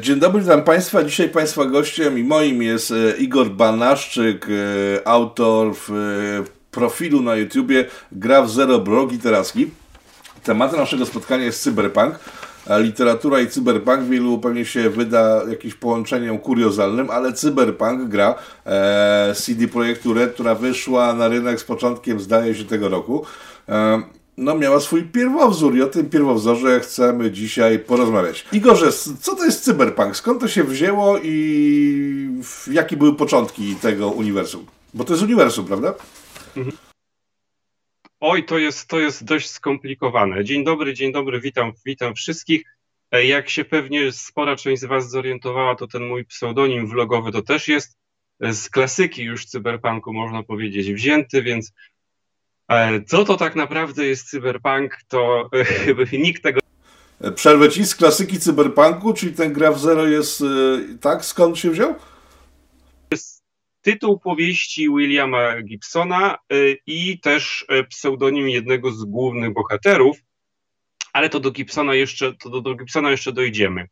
Dzień dobry, witam Państwa. Dzisiaj Państwa gościem i moim jest e, Igor Banaszczyk, e, autor w e, profilu na YouTubie Gra w Zero Blog Literacki. Tematem naszego spotkania jest cyberpunk. Literatura i cyberpunk wielu pewnie się wyda jakimś połączeniem kuriozalnym, ale cyberpunk gra CD Projektu Red, która wyszła na rynek z początkiem, zdaje się, tego roku. E, no, miała swój pierwowzór i o tym pierwowzorze chcemy dzisiaj porozmawiać. Igorze, co to jest cyberpunk? Skąd to się wzięło i jakie były początki tego uniwersum? Bo to jest uniwersum, prawda? Mhm. Oj, to jest, to jest dość skomplikowane. Dzień dobry, dzień dobry, witam, witam wszystkich. E, jak się pewnie spora część z Was zorientowała, to ten mój pseudonim vlogowy to też jest z klasyki już cyberpunku, można powiedzieć, wzięty, więc e, co to tak naprawdę jest cyberpunk, to nikt tego... Przerwę Ci z klasyki cyberpunku, czyli ten gra w zero jest, e, tak? Skąd się wziął? tytuł powieści Williama Gibsona i też pseudonim jednego z głównych bohaterów, ale to do Gibsona jeszcze, to do, do Gibsona jeszcze dojdziemy.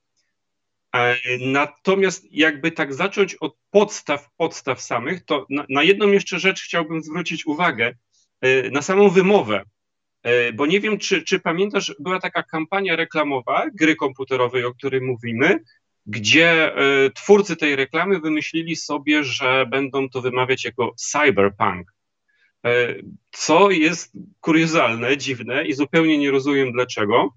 E, natomiast jakby tak zacząć od podstaw, podstaw samych, to na, na jedną jeszcze rzecz chciałbym zwrócić uwagę, na samą wymowę, bo nie wiem, czy, czy pamiętasz, była taka kampania reklamowa gry komputerowej, o której mówimy, gdzie e, twórcy tej reklamy wymyślili sobie, że będą to wymawiać jako cyberpunk. E, co jest kuriozalne, dziwne i zupełnie nie rozumiem dlaczego.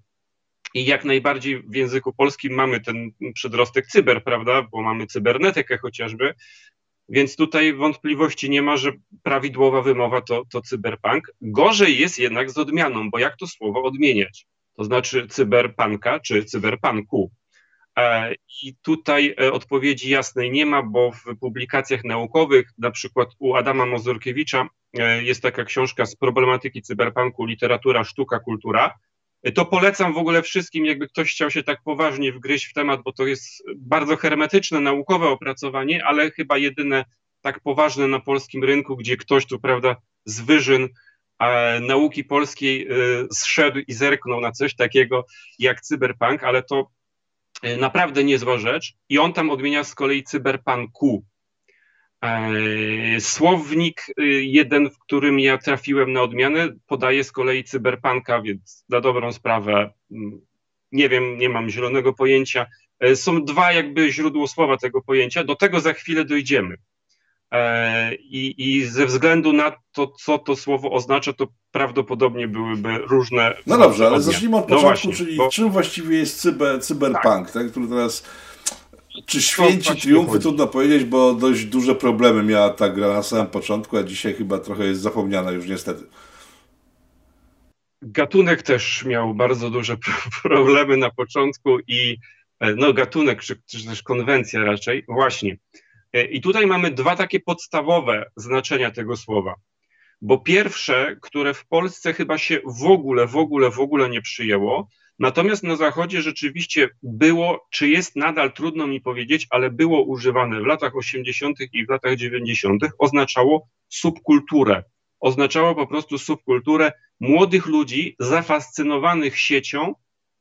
I jak najbardziej w języku polskim mamy ten przedrostek cyber, prawda, bo mamy cybernetykę chociażby, więc tutaj wątpliwości nie ma, że prawidłowa wymowa to, to cyberpunk. Gorzej jest jednak z odmianą, bo jak to słowo odmieniać? To znaczy cyberpunka czy cyberpunku. E, I tutaj e, odpowiedzi jasnej nie ma, bo w publikacjach naukowych, na przykład u Adama Mozorkiewicza, e, jest taka książka z problematyki cyberpunku, literatura, sztuka, kultura. To polecam w ogóle wszystkim, jakby ktoś chciał się tak poważnie wgryźć w temat, bo to jest bardzo hermetyczne, naukowe opracowanie, ale chyba jedyne tak poważne na polskim rynku, gdzie ktoś tu, prawda, z wyżyn nauki polskiej zszedł i zerknął na coś takiego jak cyberpunk, ale to E, naprawdę niezła rzecz i on tam odmienia z kolei cyberpunku. E, słownik e, jeden, w którym ja trafiłem na odmianę, podaje z kolei cyberpunka, więc na dobrą sprawę mm, nie wiem, nie mam zielonego pojęcia. Są dwa jakby źródła słowa tego pojęcia, do tego za chwilę dojdziemy. E, I, I ze względu na to, co to słowo oznacza, to prawdopodobnie byłyby różne. No dobrze, ale zacznijmy od no początku, właśnie, czyli bo... czym właściwie jest cyber, cyberpunk, tak. tak, który teraz. Czy święci triumfy, trudno powiedzieć, bo dość duże problemy miała ta gra na samym początku, a dzisiaj chyba trochę jest zapomniana już niestety. Gatunek też miał bardzo duże problemy na początku i e, no gatunek, czy, czy też konwencja raczej, właśnie. E, I tutaj mamy dwa takie podstawowe znaczenia tego słowa. Bo pierwsze, które w Polsce chyba się w ogóle, w ogóle, w ogóle nie przyjęło, natomiast na Zachodzie rzeczywiście było, czy jest nadal, trudno mi powiedzieć, ale było używane w latach 80. i w latach 90., oznaczało subkulturę. Oznaczało po prostu subkulturę młodych ludzi zafascynowanych siecią,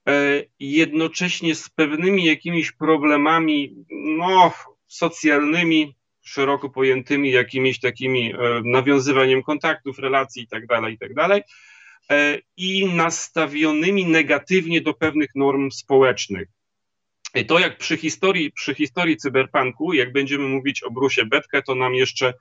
e, jednocześnie z pewnymi jakimiś problemami, no, socjalnymi, szeroko pojętymi jakimiś takimi e, nawiązywaniem kontaktów, relacji itd., tak itd. E, i nastawionymi negatywnie do pewnych norm społecznych. I to jak przy historii, przy historii cyberpunku, jak będziemy mówić o Brusie Betkę, to nam jeszcze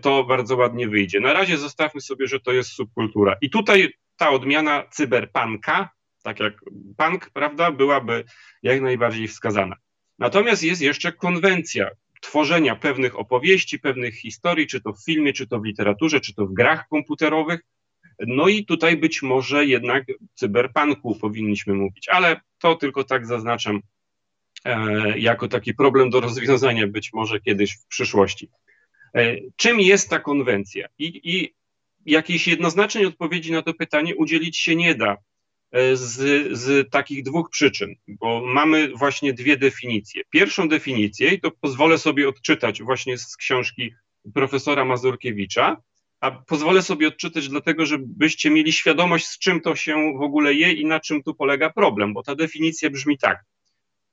to bardzo ładnie wyjdzie. Na razie zostawmy sobie, że to jest subkultura. I tutaj ta odmiana cyberpunka, tak jak punk, prawda, byłaby jak najbardziej wskazana. Natomiast jest jeszcze konwencja tworzenia pewnych opowieści, pewnych historii, czy to w filmie, czy to w literaturze, czy to w grach komputerowych. No i tutaj być może jednak cyberpunku powinniśmy mówić, ale to tylko tak zaznaczam e, jako taki problem do rozwiązania być może kiedyś w przyszłości. E, czym jest ta konwencja? I, i jakiejś jednoznacznej odpowiedzi na to pytanie udzielić się nie da. E, z, z takich dwóch przyczyn, bo mamy właśnie dwie definicje. Pierwszą definicję, i to pozwolę sobie odczytać właśnie z książki profesora Mazurkiewicza, a pozwolę sobie odczytać dlatego, żebyście mieli świadomość, z czym to się w ogóle je i na czym tu polega problem, bo ta definicja brzmi tak,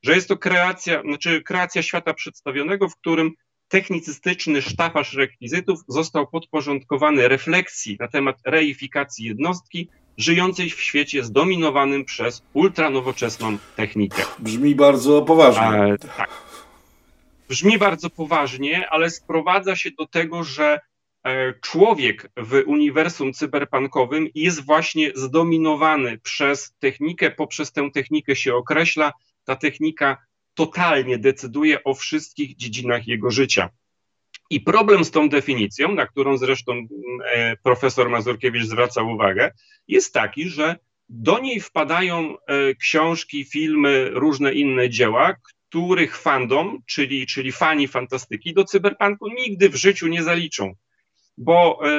że jest to kreacja, znaczy kreacja świata przedstawionego, w którym technicystyczny sztafaż rekwizytów został podporządkowany refleksji na temat reifikacji jednostki żyjącej w świecie zdominowanym przez ultranowoczesną technikę. Brzmi bardzo poważnie. E, tak. Brzmi bardzo poważnie, ale sprowadza się do tego, że człowiek w uniwersum cyberpunkowym jest właśnie zdominowany przez technikę, poprzez tę technikę się określa, ta technika totalnie decyduje o wszystkich dziedzinach jego życia. I problem z tą definicją, na którą zresztą e, profesor Mazurkiewicz zwraca uwagę, jest taki, że do niej wpadają e, książki, filmy, różne inne dzieła, których fandom, czyli, czyli fani fantastyki, do cyberpunku nigdy w życiu nie zaliczą. Bo e,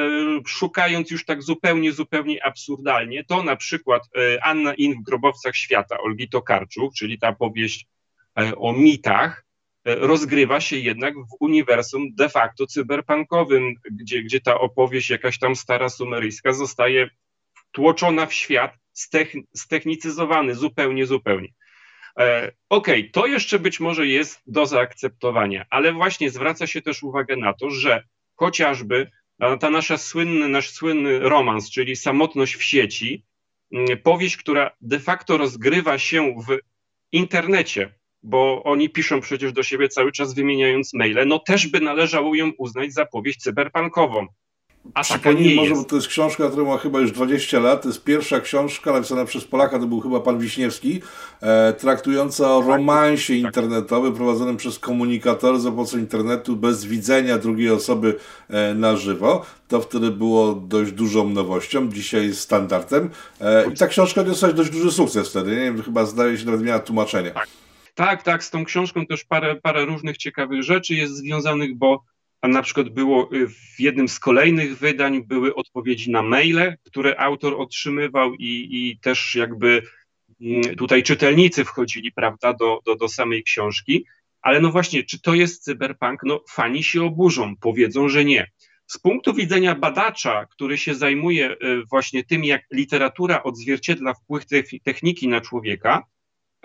szukając już tak zupełnie, zupełnie absurdalnie, to na przykład e, Anna In w Grobowcach Świata Olgi Tokarczuk, czyli ta powieść e, o mitach, e, rozgrywa się jednak w uniwersum de facto cyberpunkowym, gdzie, gdzie ta opowieść jakaś tam stara sumeryjska zostaje tłoczona w świat, stechnicyzowany zupełnie, zupełnie. E, okej, okay, to jeszcze być może jest do zaakceptowania, ale właśnie zwraca się też uwagę na to, że chociażby ta nasza słynny, nasz słynny romans, czyli Samotność w sieci, mm, powieść, która de facto rozgrywa się w internecie, bo oni piszą przecież do siebie cały czas wymieniając maile, no też by należało ją uznać za powieść cyberpunkową. A Przypomnij może, jest. bo to jest książka, która ma chyba już 20 lat. To jest pierwsza książka napisana przez Polaka, to był chyba pan Wiśniewski, e, traktująca o tak, romansie tak. internetowym prowadzonym przez komunikator za pomocą internetu bez widzenia drugiej osoby e, na żywo. To wtedy było dość dużą nowością, dzisiaj jest standardem. E, I ta książka odniosła dość duży sukces wtedy. Nie wiem, chyba zdaje się nawet miała tłumaczenie. Tak. tak, tak, z tą książką też parę, parę różnych ciekawych rzeczy jest związanych, bo a na przykład było y, w jednym z kolejnych wydań były odpowiedzi na maile, które autor otrzymywał i, i też jakby mm, tutaj czytelnicy wchodzili, prawda, do, do, do samej książki. Ale no właśnie, czy to jest cyberpunk? No fani się oburzą, powiedzą, że nie. Z punktu widzenia badacza, który się zajmuje y, właśnie tym, jak literatura odzwierciedla wpływ techniki na człowieka,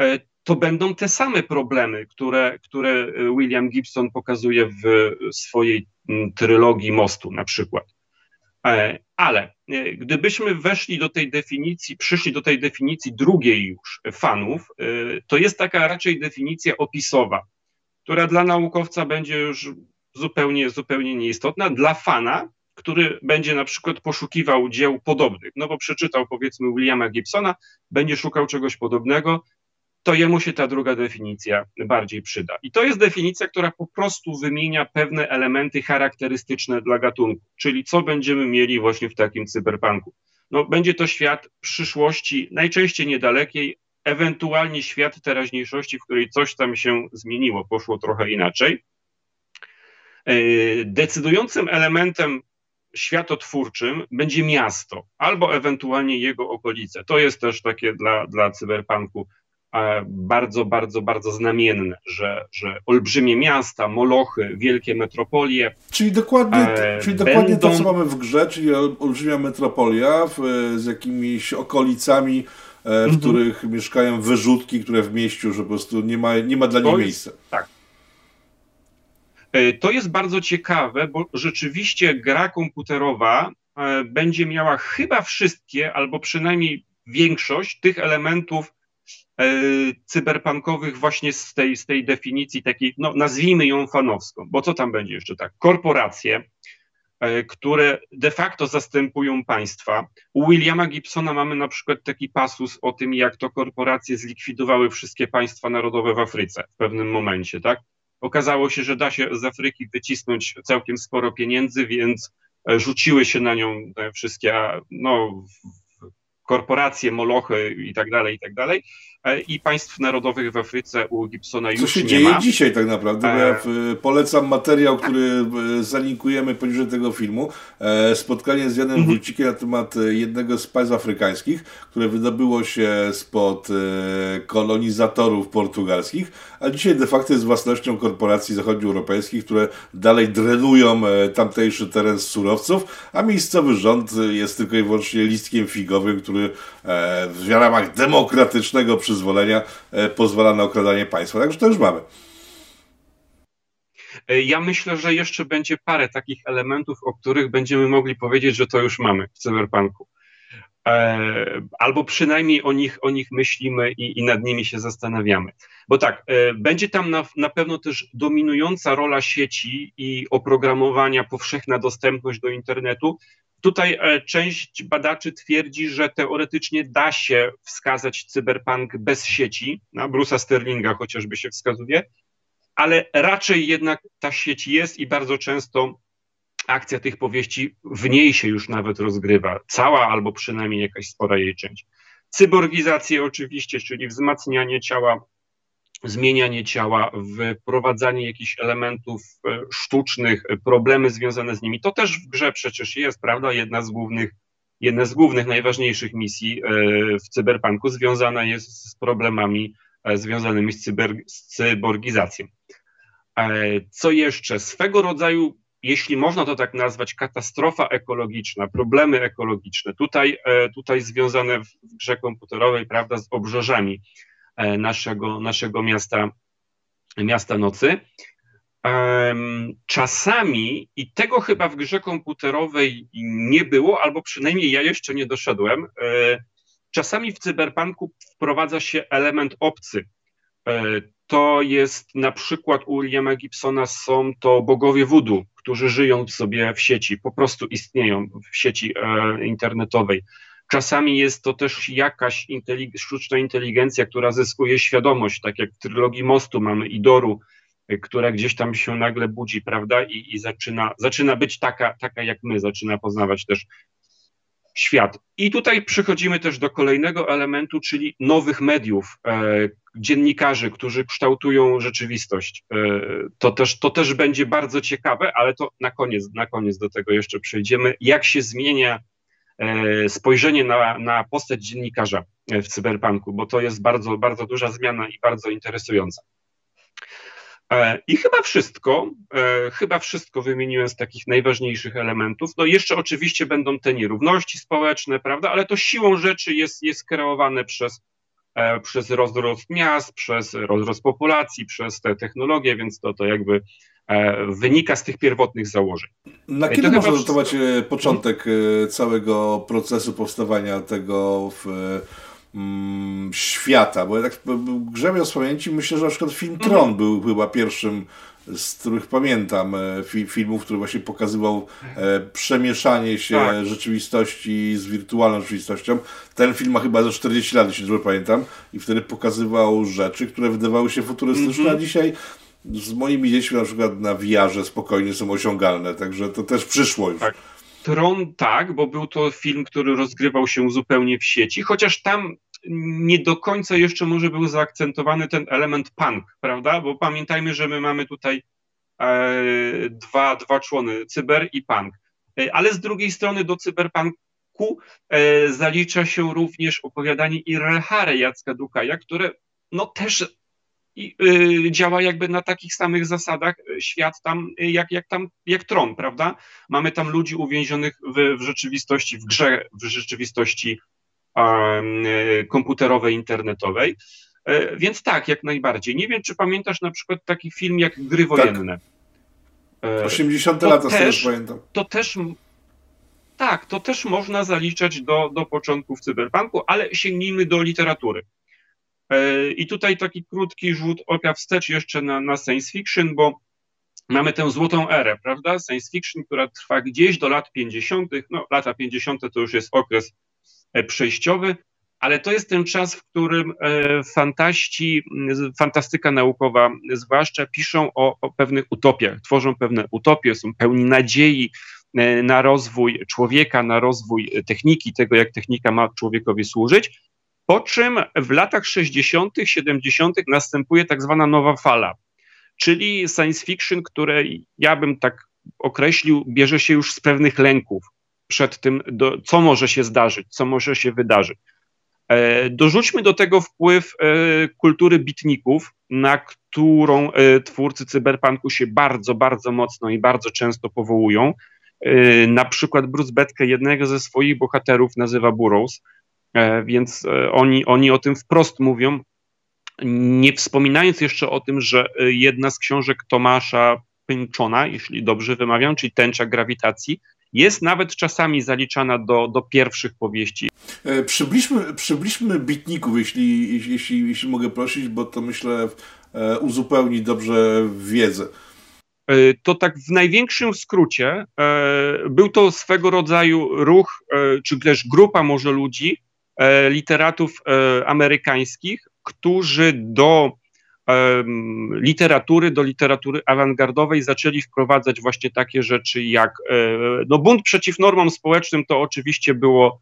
y, to będą te same problemy, które, które e, William Gibson pokazuje w swojej trylogii Mostu na przykład. E, ale e, gdybyśmy weszli do tej definicji, przyszli do tej definicji drugiej już fanów, to jest taka raczej definicja opisowa, która dla naukowca będzie już zupełnie, zupełnie nieistotna. Dla fana, który będzie na przykład poszukiwał dzieł podobnych, no bo przeczytał powiedzmy Williama Gibsona, będzie szukał czegoś podobnego, to jemu się ta druga definicja bardziej przyda. I to jest definicja, która po prostu wymienia pewne elementy charakterystyczne dla gatunku, czyli co będziemy mieli właśnie w takim cyberpunku. No, będzie to świat przyszłości, najczęściej niedalekiej, ewentualnie świat teraźniejszości, w której coś tam się zmieniło, poszło trochę inaczej. E, decydującym elementem światotwórczym będzie miasto, albo ewentualnie jego okolice. To jest też takie dla, dla cyberpunku bardzo, bardzo, bardzo znamienne, że, że olbrzymie miasta, molochy, wielkie metropolie. Czyli dokładnie, e, czyli dokładnie będą... to, co mamy w grze, czyli olbrzymia metropolia w, z jakimiś okolicami, e, w mhm. których mieszkają wyrzutki, które w mieściu, że po prostu nie ma, nie ma dla nich miejsca. Tak. E, to jest bardzo ciekawe, bo rzeczywiście gra komputerowa e, będzie miała chyba wszystkie, albo przynajmniej większość tych elementów E, cyberpunkowych właśnie z tej, z tej definicji takiej, no nazwijmy ją fanowską, bo co tam będzie jeszcze tak? Korporacje, e, które de facto zastępują państwa. U Williama Gibsona mamy na przykład taki pasus o tym, jak to korporacje zlikwidowały wszystkie państwa narodowe w Afryce w pewnym momencie, tak? Okazało się, że da się z Afryki wycisnąć całkiem sporo pieniędzy, więc e, rzuciły się na nią wszystkie no, korporacje, molochy i tak dalej, i tak dalej. E, I państw narodowych w Afryce u Gibsona już nie ma. Co się dzieje dzisiaj tak naprawdę? Ja e, polecam materiał, który e, zalinkujemy poniżej tego filmu. Spotkanie z Janem mhm. Wójcikiem na temat jednego z państw afrykańskich, które wydobyło się spod kolonizatorów portugalskich, a dzisiaj de facto jest własnością korporacji zachodnioeuropejskich, które dalej drenują tamtejszy teren z surowców, a miejscowy rząd jest tylko i wyłącznie listkiem figowym, który który w ramach demokratycznego przyzwolenia pozwala na okradanie państwa. Także to już mamy. Ja myślę, że jeszcze będzie parę takich elementów, o których będziemy mogli powiedzieć, że to już mamy w cyberpunku. E, albo przynajmniej o nich, o nich myślimy i, i nad nimi się zastanawiamy. Bo tak, e, będzie tam na, na pewno też dominująca rola sieci i oprogramowania, powszechna dostępność do internetu. Tutaj e, część badaczy twierdzi, że teoretycznie da się wskazać cyberpunk bez sieci, na Bruce'a Sterlinga chociażby się wskazuje, ale raczej jednak ta sieć jest i bardzo często akcja tych powieści w niej się już nawet rozgrywa, cała albo przynajmniej jakaś spora jej część. Cyborgizację oczywiście, czyli wzmacnianie ciała, zmienianie ciała, wprowadzanie jakichś elementów e, sztucznych, problemy związane z nimi. To też w grze przecież jest, prawda? Jedna z głównych, jedna z głównych, najważniejszych misji e, w cyberpunku związana jest z problemami e, związanymi z, cyber, z cyborgizacją. Co jeszcze? Swego rodzaju jeśli można to tak nazwać, katastrofa ekologiczna, problemy ekologiczne, tutaj, e, tutaj związane w grze komputerowej, prawda, z obrzeżami e, naszego, naszego miasta, miasta nocy. Czasami, i tego chyba w grze komputerowej nie było, albo przynajmniej ja jeszcze nie doszedłem, e, czasami w cyberpunku wprowadza się element obcy. To jest na przykład u Williama Gibsona są to bogowie voodoo, którzy żyją sobie w sieci, po prostu istnieją w sieci e, internetowej. Czasami jest to też jakaś intelig sztuczna inteligencja, która zyskuje świadomość, tak jak w trylogii Mostu mamy Idoru, e, która gdzieś tam się nagle budzi, prawda, i, i zaczyna, zaczyna być taka, taka jak my, zaczyna poznawać też świat. I tutaj przechodzimy też do kolejnego elementu, czyli nowych mediów, e, dziennikarzy, którzy kształtują rzeczywistość. E, to, też, to też będzie bardzo ciekawe, ale to na koniec, na koniec do tego jeszcze przejdziemy. Jak się zmienia spojrzenie na, na postać dziennikarza w cyberpunku, bo to jest bardzo, bardzo duża zmiana i bardzo interesująca. E, I chyba wszystko, e, chyba wszystko wymieniłem z takich najważniejszych elementów. No jeszcze oczywiście będą te nierówności społeczne, prawda, ale to siłą rzeczy jest, jest kreowane przez, e, przez rozrost miast, przez rozrost populacji, przez te technologie, więc to, to jakby wynika z tych pierwotnych założeń. Na kiedy można datować początek całego procesu powstawania tego w mm, świata, bo ja tak grzebiąc z pamięci, myślę, że na przykład film mhm. Tron był chyba pierwszym z których pamiętam, e, fi, filmów, który właśnie pokazywał e, przemieszanie się tak. rzeczywistości z wirtualną rzeczywistością. Ten film ma chyba za 40 lat, jeśli dobrze pamiętam, i wtedy pokazywał rzeczy, które wydawały się futurystyczne, mm -hmm. a dzisiaj z moimi dziećmi na przykład na wiarze spokojnie są osiągalne, także to też przyszło już. Tak. Tron tak, bo był to film, który rozgrywał się zupełnie w sieci, chociaż tam nie do końca jeszcze może był zaakcentowany ten element punk, prawda? Bo pamiętajmy, że my mamy tutaj e, dwa, dwa człony, cyber i punk. E, ale z drugiej strony do cyberpunku e, zalicza się również opowiadanie Irrehare Jacka Dukaja, które no też i y, działa jakby na takich samych zasadach y, świat tam, y, jak, jak tam, jak tron, prawda? Mamy tam ludzi uwięzionych w, w rzeczywistości, w grze, w rzeczywistości y, komputerowej, internetowej. Y, więc tak, jak najbardziej. Nie wiem, czy pamiętasz na przykład taki film jak Gry tak. Wojenne. Tak. 80 lata też pamiętam. To też tak, to też można zaliczać do, do początków cyberpunku, ale sięgnijmy do literatury. E, I tutaj taki krótki rzut oka wstecz jeszcze na, na science fiction, bo mamy tę złotą erę, prawda? Science fiction, która trwa gdzieś do lat 50., no lata 50. to już jest okres e, przejściowy, ale to jest ten czas, w którym e, fantaści, fantastyka naukowa zwłaszcza piszą o, o pewnych utopiach, tworzą pewne utopie, są pełni nadziei na rozwój człowieka, na rozwój techniki, tego jak technika ma człowiekowi służyć, po czym w latach 60., 70. następuje tak zwana nowa fala, czyli science fiction, które ja bym tak określił, bierze się już z pewnych lęków przed tym, do, co może się zdarzyć, co może się wydarzyć. E, dorzućmy do tego wpływ e, kultury bitników, na którą e, twórcy cyberpunku się bardzo, bardzo mocno i bardzo często powołują. Na przykład Bruce Betke jednego ze swoich bohaterów nazywa Burroughs, więc oni, oni o tym wprost mówią, nie wspominając jeszcze o tym, że jedna z książek Tomasza Pynczona, jeśli dobrze wymawiam, czyli Tęcza Grawitacji, jest nawet czasami zaliczana do, do pierwszych powieści. E, przybliżmy, przybliżmy bitników, jeśli, jeśli, jeśli mogę prosić, bo to myślę e, uzupełni dobrze wiedzę. E, to tak w największym skrócie był to swego rodzaju ruch, czy też grupa może ludzi, literatów amerykańskich, którzy do literatury do literatury awangardowej zaczęli wprowadzać właśnie takie rzeczy jak e, no bunt przeciw normom społecznym to oczywiście było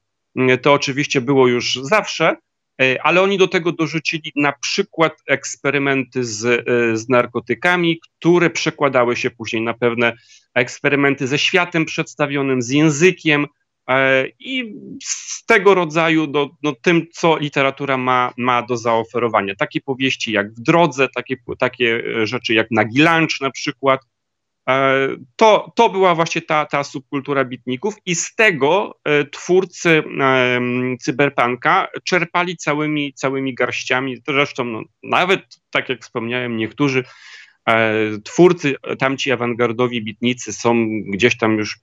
to oczywiście było już zawsze, e, ale oni do tego dorzucili na przykład eksperymenty z, e, z narkotykami, które przekładały się później na pewne eksperymenty ze światem przedstawionym, z językiem, E, i z tego rodzaju do, no, tym, co literatura ma, ma do zaoferowania. Takie powieści jak W drodze, takie, takie rzeczy jak Nagi Lunch na przykład. E, to, to była właśnie ta, ta subkultura bitników i z tego e, twórcy cyberpunka czerpali całymi, całymi garściami. Zresztą no, nawet, tak jak wspomniałem, niektórzy twórcy, tamci awangardowi bitnicy są gdzieś tam już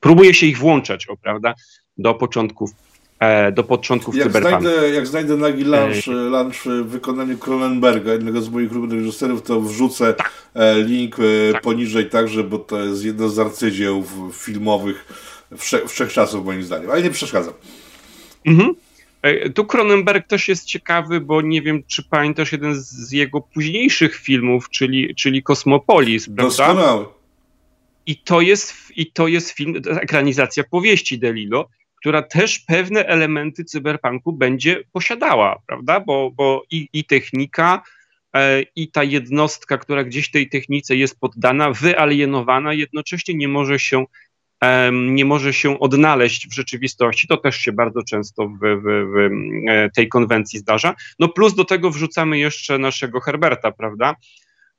próbuje się ich włączać, o, prawda, do początków e, do początków jak znajdę, jak znajdę nagi lunch, e, lunch w wykonaniu Cronenberga, jednego z moich ulubionych reżyserów, to wrzucę tak. E, link tak. poniżej także, bo to jest jedno z arcydzieł filmowych wsze, wszechczasów moim zdaniem, ale nie przeszkadzam. Mhm. Tu Cronenberg też jest ciekawy, bo nie wiem, czy pamiętasz jeden z jego późniejszych filmów, czyli, czyli Kosmopolis, prawda? Doskonały. I to jest, i to jest film, ekranizacja powieści Delilo, która też pewne elementy cyberpunku będzie posiadała, prawda? Bo, bo i, i technika, e, i ta jednostka, która gdzieś tej technice jest poddana, wyalienowana, jednocześnie nie może się nie może się odnaleźć w rzeczywistości. To też się bardzo często w, w, w, tej konwencji zdarza. No plus do tego wrzucamy jeszcze naszego Herberta, prawda?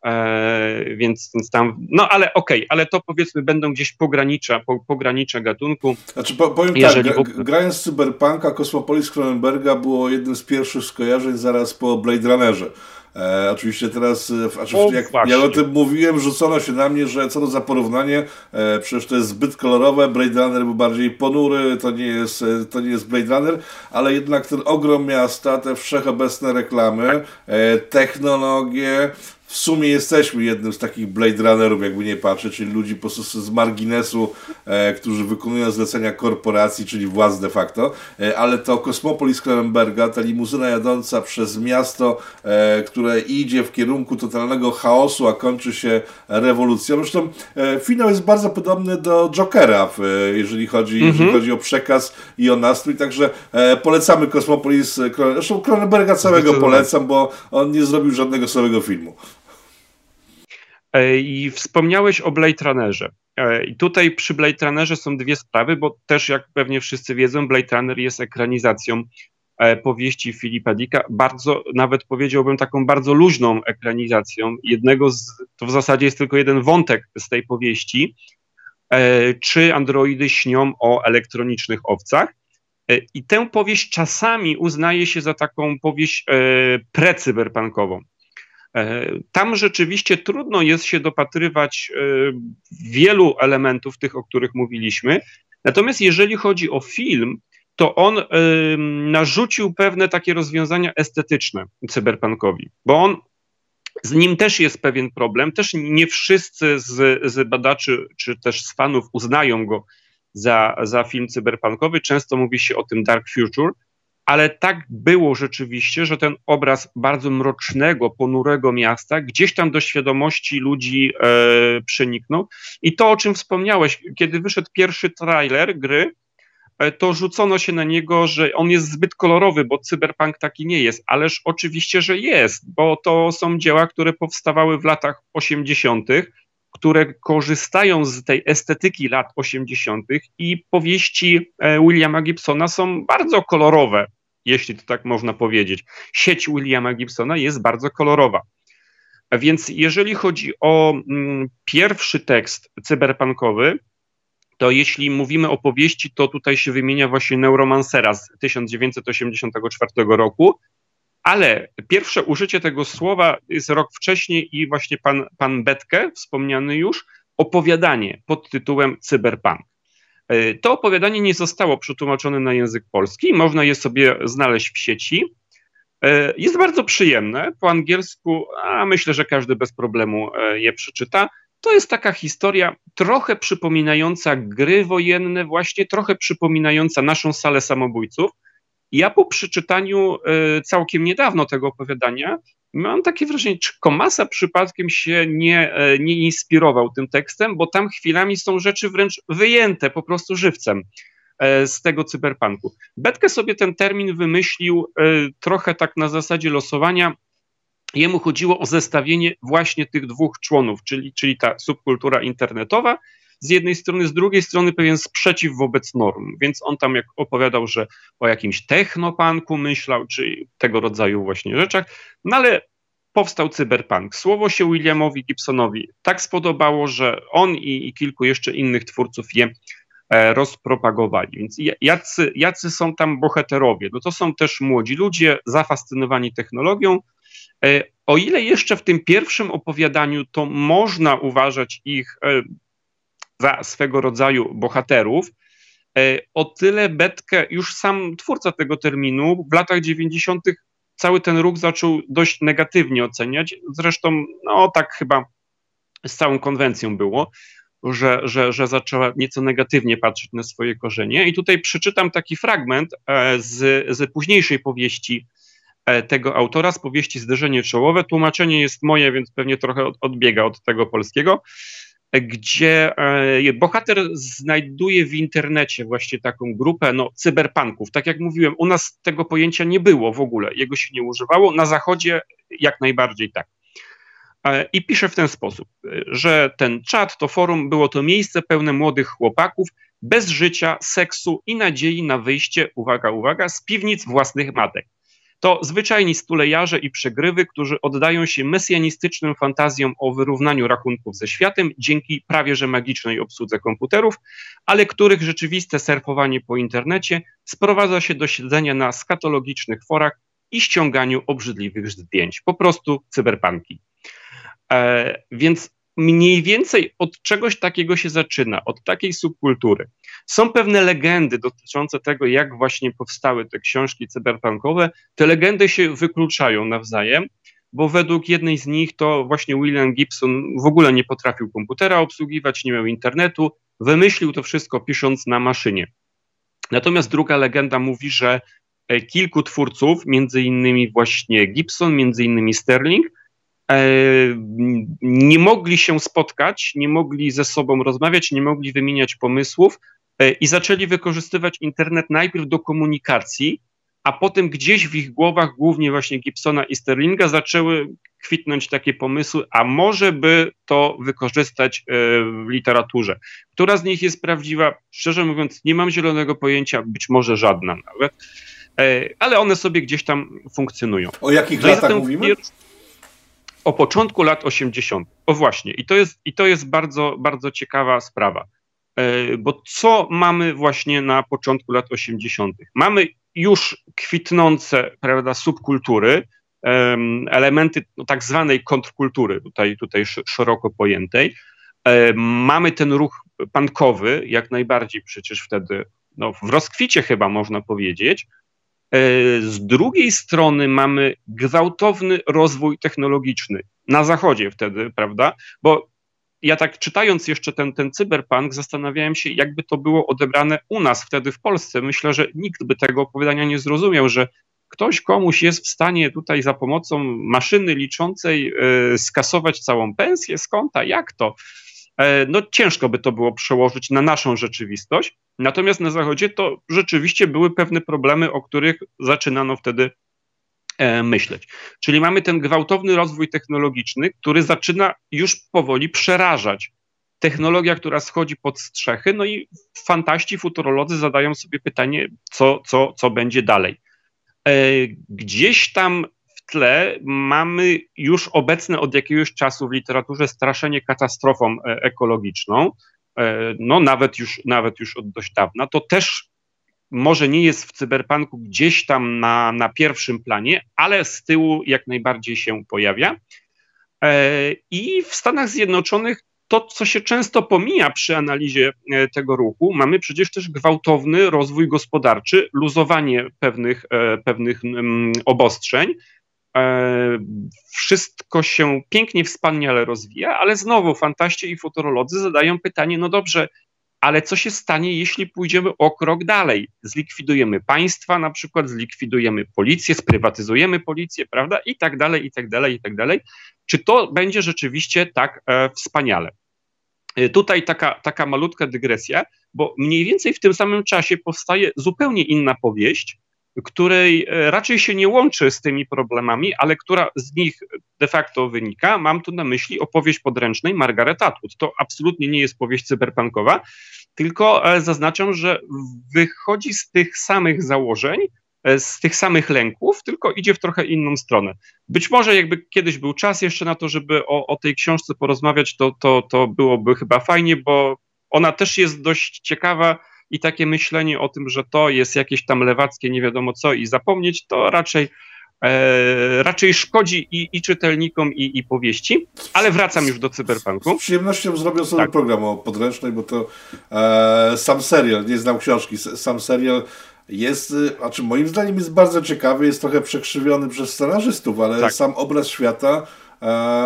E, więc, więc tam, no ale okej, okay, ale to powiedzmy będą gdzieś pogranicza, po, pogranicze gatunku. Znaczy po, powiem Jeżeli tak, grając Cyberpunka, Kosmopolis Cronenberga było jednym z pierwszych skojarzeń zaraz po Blade Runnerze. E, oczywiście teraz, znaczy, o, jak właśnie. ja o tym mówiłem, rzucono się na mnie, że co to za porównanie, e, przecież to jest zbyt kolorowe, Blade Runner był bardziej ponury, to nie jest, e, to nie jest Blade Runner, ale jednak ten ogrom miasta, te wszechobecne reklamy, e, technologie, w sumie jesteśmy jednym z takich Blade Runnerów, jakby nie patrzeć, czyli ludzi po prostu z marginesu, e, którzy wykonują zlecenia korporacji, czyli władz de facto, e, ale to Kosmopolis Kronenberga, ta limuzyna jadąca przez miasto, e, które idzie w kierunku totalnego chaosu, a kończy się rewolucją. Zresztą e, finał jest bardzo podobny do Jokera, e, jeżeli, chodzi, mhm. jeżeli chodzi o przekaz i o nastrój, także e, polecamy Kosmopolis Kronenberga. Zresztą Kronenberga całego polecam, bo on nie zrobił żadnego słabego filmu. E, I wspomniałeś o Blade Runnerze. E, I tutaj przy Blade Runnerze są dwie sprawy, bo też jak pewnie wszyscy wiedzą, Blade Runner jest ekranizacją e, powieści Filipa Dicka, bardzo, nawet powiedziałbym taką bardzo luźną ekranizacją jednego z, to w zasadzie jest tylko jeden wątek z tej powieści, czy androidy śnią o elektronicznych owcach. I tę powieść czasami uznaje się za taką powieść precyberpunkową. E, tam rzeczywiście trudno jest się dopatrywać e, wielu elementów, tych, o których mówiliśmy. Natomiast jeżeli chodzi o film, to on e, narzucił pewne takie rozwiązania estetyczne cyberpunkowi, bo on z nim też jest pewien problem. Też nie wszyscy z, z badaczy czy też z fanów uznają go za, za film cyberpunkowy. Często mówi się o tym Dark Future, ale tak było rzeczywiście, że ten obraz bardzo mrocznego, ponurego miasta gdzieś tam do świadomości ludzi e, przeniknął. I to, o czym wspomniałeś, kiedy wyszedł pierwszy trailer gry, e, to rzucono się na niego, że on jest zbyt kolorowy, bo cyberpunk taki nie jest. Ależ oczywiście, że jest, bo to są dzieła, które powstawały w latach 80., które korzystają z tej estetyki lat 80. i powieści e, Williama Gibsona są bardzo kolorowe jeśli to tak można powiedzieć. Sieć Williama Gibsona jest bardzo kolorowa. Więc jeżeli chodzi o mm, pierwszy tekst cyberpunkowy, to jeśli mówimy o powieści, to tutaj się wymienia właśnie Neuromancera z 1984 roku, ale pierwsze użycie tego słowa jest rok wcześniej i właśnie pan, pan Betke, wspomniany już, opowiadanie pod tytułem Cyberpunk. E, to opowiadanie nie zostało przetłumaczone na język polski, można je sobie znaleźć w sieci. E, jest bardzo przyjemne po angielsku, a myślę, że każdy bez problemu e, je przeczyta. To jest taka historia trochę przypominająca gry wojenne, właśnie trochę przypominająca naszą salę samobójców. Ja po przeczytaniu całkiem niedawno tego opowiadania mam takie wrażenie, czy Komasa przypadkiem się nie, e, nie inspirował tym tekstem, bo tam chwilami są rzeczy wręcz wyjęte po prostu żywcem e, z tego cyberpunku. Betke sobie ten termin wymyślił e, trochę tak na zasadzie losowania. Jemu chodziło o zestawienie właśnie tych dwóch członów, czyli, czyli ta subkultura internetowa z jednej strony, z drugiej strony pewien sprzeciw wobec norm. Więc on tam jak opowiadał, że o jakimś technopanku myślał, czy tego rodzaju właśnie rzeczach, no ale powstał cyberpunk. Słowo się Williamowi Gibsonowi tak spodobało, że on i, i kilku jeszcze innych twórców je e, rozpropagowali. Więc jacy, jacy są tam bohaterowie? No to są też młodzi ludzie zafascynowani technologią. E, o ile jeszcze w tym pierwszym opowiadaniu to można uważać ich e, za swego rodzaju bohaterów. E, o tyle Betkę, już sam twórca tego terminu, w latach 90. cały ten ruch zaczął dość negatywnie oceniać. Zresztą, no tak chyba z całą konwencją było, że, że, że zaczęła nieco negatywnie patrzeć na swoje korzenie. I tutaj przeczytam taki fragment e, z, z późniejszej powieści e, tego autora, z powieści Zderzenie Czołowe. Tłumaczenie jest moje, więc pewnie trochę odbiega od tego polskiego gdzie e, bohater znajduje w internecie właśnie taką grupę no, cyberpunków. Tak jak mówiłem, u nas tego pojęcia nie było w ogóle, jego się nie używało, na zachodzie jak najbardziej tak. E, I pisze w ten sposób, że ten czat, to forum było to miejsce pełne młodych chłopaków, bez życia, seksu i nadziei na wyjście, uwaga, uwaga, z piwnic własnych matek. To zwyczajni stulejarze i przegrywy, którzy oddają się mesjanistycznym fantazjom o wyrównaniu rachunków ze światem dzięki prawie że magicznej obsłudze komputerów, ale których rzeczywiste surfowanie po internecie sprowadza się do siedzenia na skatologicznych forach i ściąganiu obrzydliwych zdjęć. Po prostu cyberpunki. E, więc mniej więcej od czegoś takiego się zaczyna, od takiej subkultury. Są pewne legendy dotyczące tego, jak właśnie powstały te książki cyberpunkowe. Te legendy się wykluczają nawzajem, bo według jednej z nich to właśnie William Gibson w ogóle nie potrafił komputera obsługiwać, nie miał internetu, wymyślił to wszystko pisząc na maszynie. Natomiast druga legenda mówi, że e, kilku twórców, między innymi właśnie Gibson, między innymi Sterling, nie mogli się spotkać, nie mogli ze sobą rozmawiać, nie mogli wymieniać pomysłów e, i zaczęli wykorzystywać internet najpierw do komunikacji, a potem gdzieś w ich głowach, głównie właśnie Gibsona i Sterlinga, zaczęły kwitnąć takie pomysły, a może by to wykorzystać e, w literaturze. Która z nich jest prawdziwa? Szczerze mówiąc, nie mam zielonego pojęcia, być może żadna nawet, ale one sobie gdzieś tam funkcjonują. O jakich no latach mówimy? O początku lat 80. O właśnie, i to jest, i to jest bardzo, bardzo ciekawa sprawa. E, bo co mamy właśnie na początku lat 80.? Mamy już kwitnące prawda, subkultury, elementy no, tak zwanej kontrkultury, tutaj, tutaj szeroko pojętej. E, mamy ten ruch pankowy, jak najbardziej przecież wtedy no, w rozkwicie chyba można powiedzieć, z drugiej strony mamy gwałtowny rozwój technologiczny na zachodzie wtedy, prawda? Bo ja tak czytając jeszcze ten, ten cyberpunk, zastanawiałem się, jakby to było odebrane u nas wtedy w Polsce. Myślę, że nikt by tego opowiadania nie zrozumiał, że ktoś komuś jest w stanie tutaj za pomocą maszyny liczącej y, skasować całą pensję z konta. Jak to? E, no ciężko by to było przełożyć na naszą rzeczywistość. Natomiast na Zachodzie to rzeczywiście były pewne problemy, o których zaczynano wtedy e, myśleć. Czyli mamy ten gwałtowny rozwój technologiczny, który zaczyna już powoli przerażać. Technologia, która schodzi pod strzechy, no i fantaści, futurolodzy zadają sobie pytanie, co, co, co będzie dalej. E, gdzieś tam tle mamy już obecne od jakiegoś czasu w literaturze straszenie katastrofą e, ekologiczną. no nawet już, nawet już od dość dawna, to też może nie jest w cyberpunku gdzieś tam na, na pierwszym planie, ale z tyłu jak najbardziej się pojawia. I w Stanach Zjednoczonych to, co się często pomija przy analizie e, tego ruchu, mamy przecież też gwałtowny rozwój gospodarczy, luzowanie pewnych, e, pewnych obostrzeń. E, wszystko się pięknie, wspaniale rozwija, ale znowu fantaści i futurolodzy zadają pytanie: no dobrze, ale co się stanie, jeśli pójdziemy o krok dalej? Zlikwidujemy państwa, na przykład zlikwidujemy policję, sprywatyzujemy policję, prawda? I tak dalej, i tak dalej, i tak dalej. Czy to będzie rzeczywiście tak e, wspaniale? E, tutaj taka, taka malutka dygresja, bo mniej więcej w tym samym czasie powstaje zupełnie inna powieść, której e, raczej się nie łączy z tymi problemami, ale która z nich de facto wynika. Mam tu na myśli opowieść podręcznej Margaret Atwood. To absolutnie nie jest powieść cyberpunkowa, tylko e, zaznaczam, że wychodzi z tych samych założeń, e, z tych samych lęków, tylko idzie w trochę inną stronę. Być może jakby kiedyś był czas jeszcze na to, żeby o, o tej książce porozmawiać, to, to, to byłoby chyba fajnie, bo ona też jest dość ciekawa i takie myślenie o tym, że to jest jakieś tam lewackie nie wiadomo co i zapomnieć, to raczej E, raczej szkodzi i, i czytelnikom, i, i, powieści, ale wracam już do cyberpunku. Z przyjemnością zrobię sobie tak. program o podręcznej, bo to e, sam serial, nie znam książki, sam serial jest, e, znaczy moim zdaniem jest bardzo ciekawy, jest trochę przekrzywiony przez scenarzystów, ale tak. sam obraz świata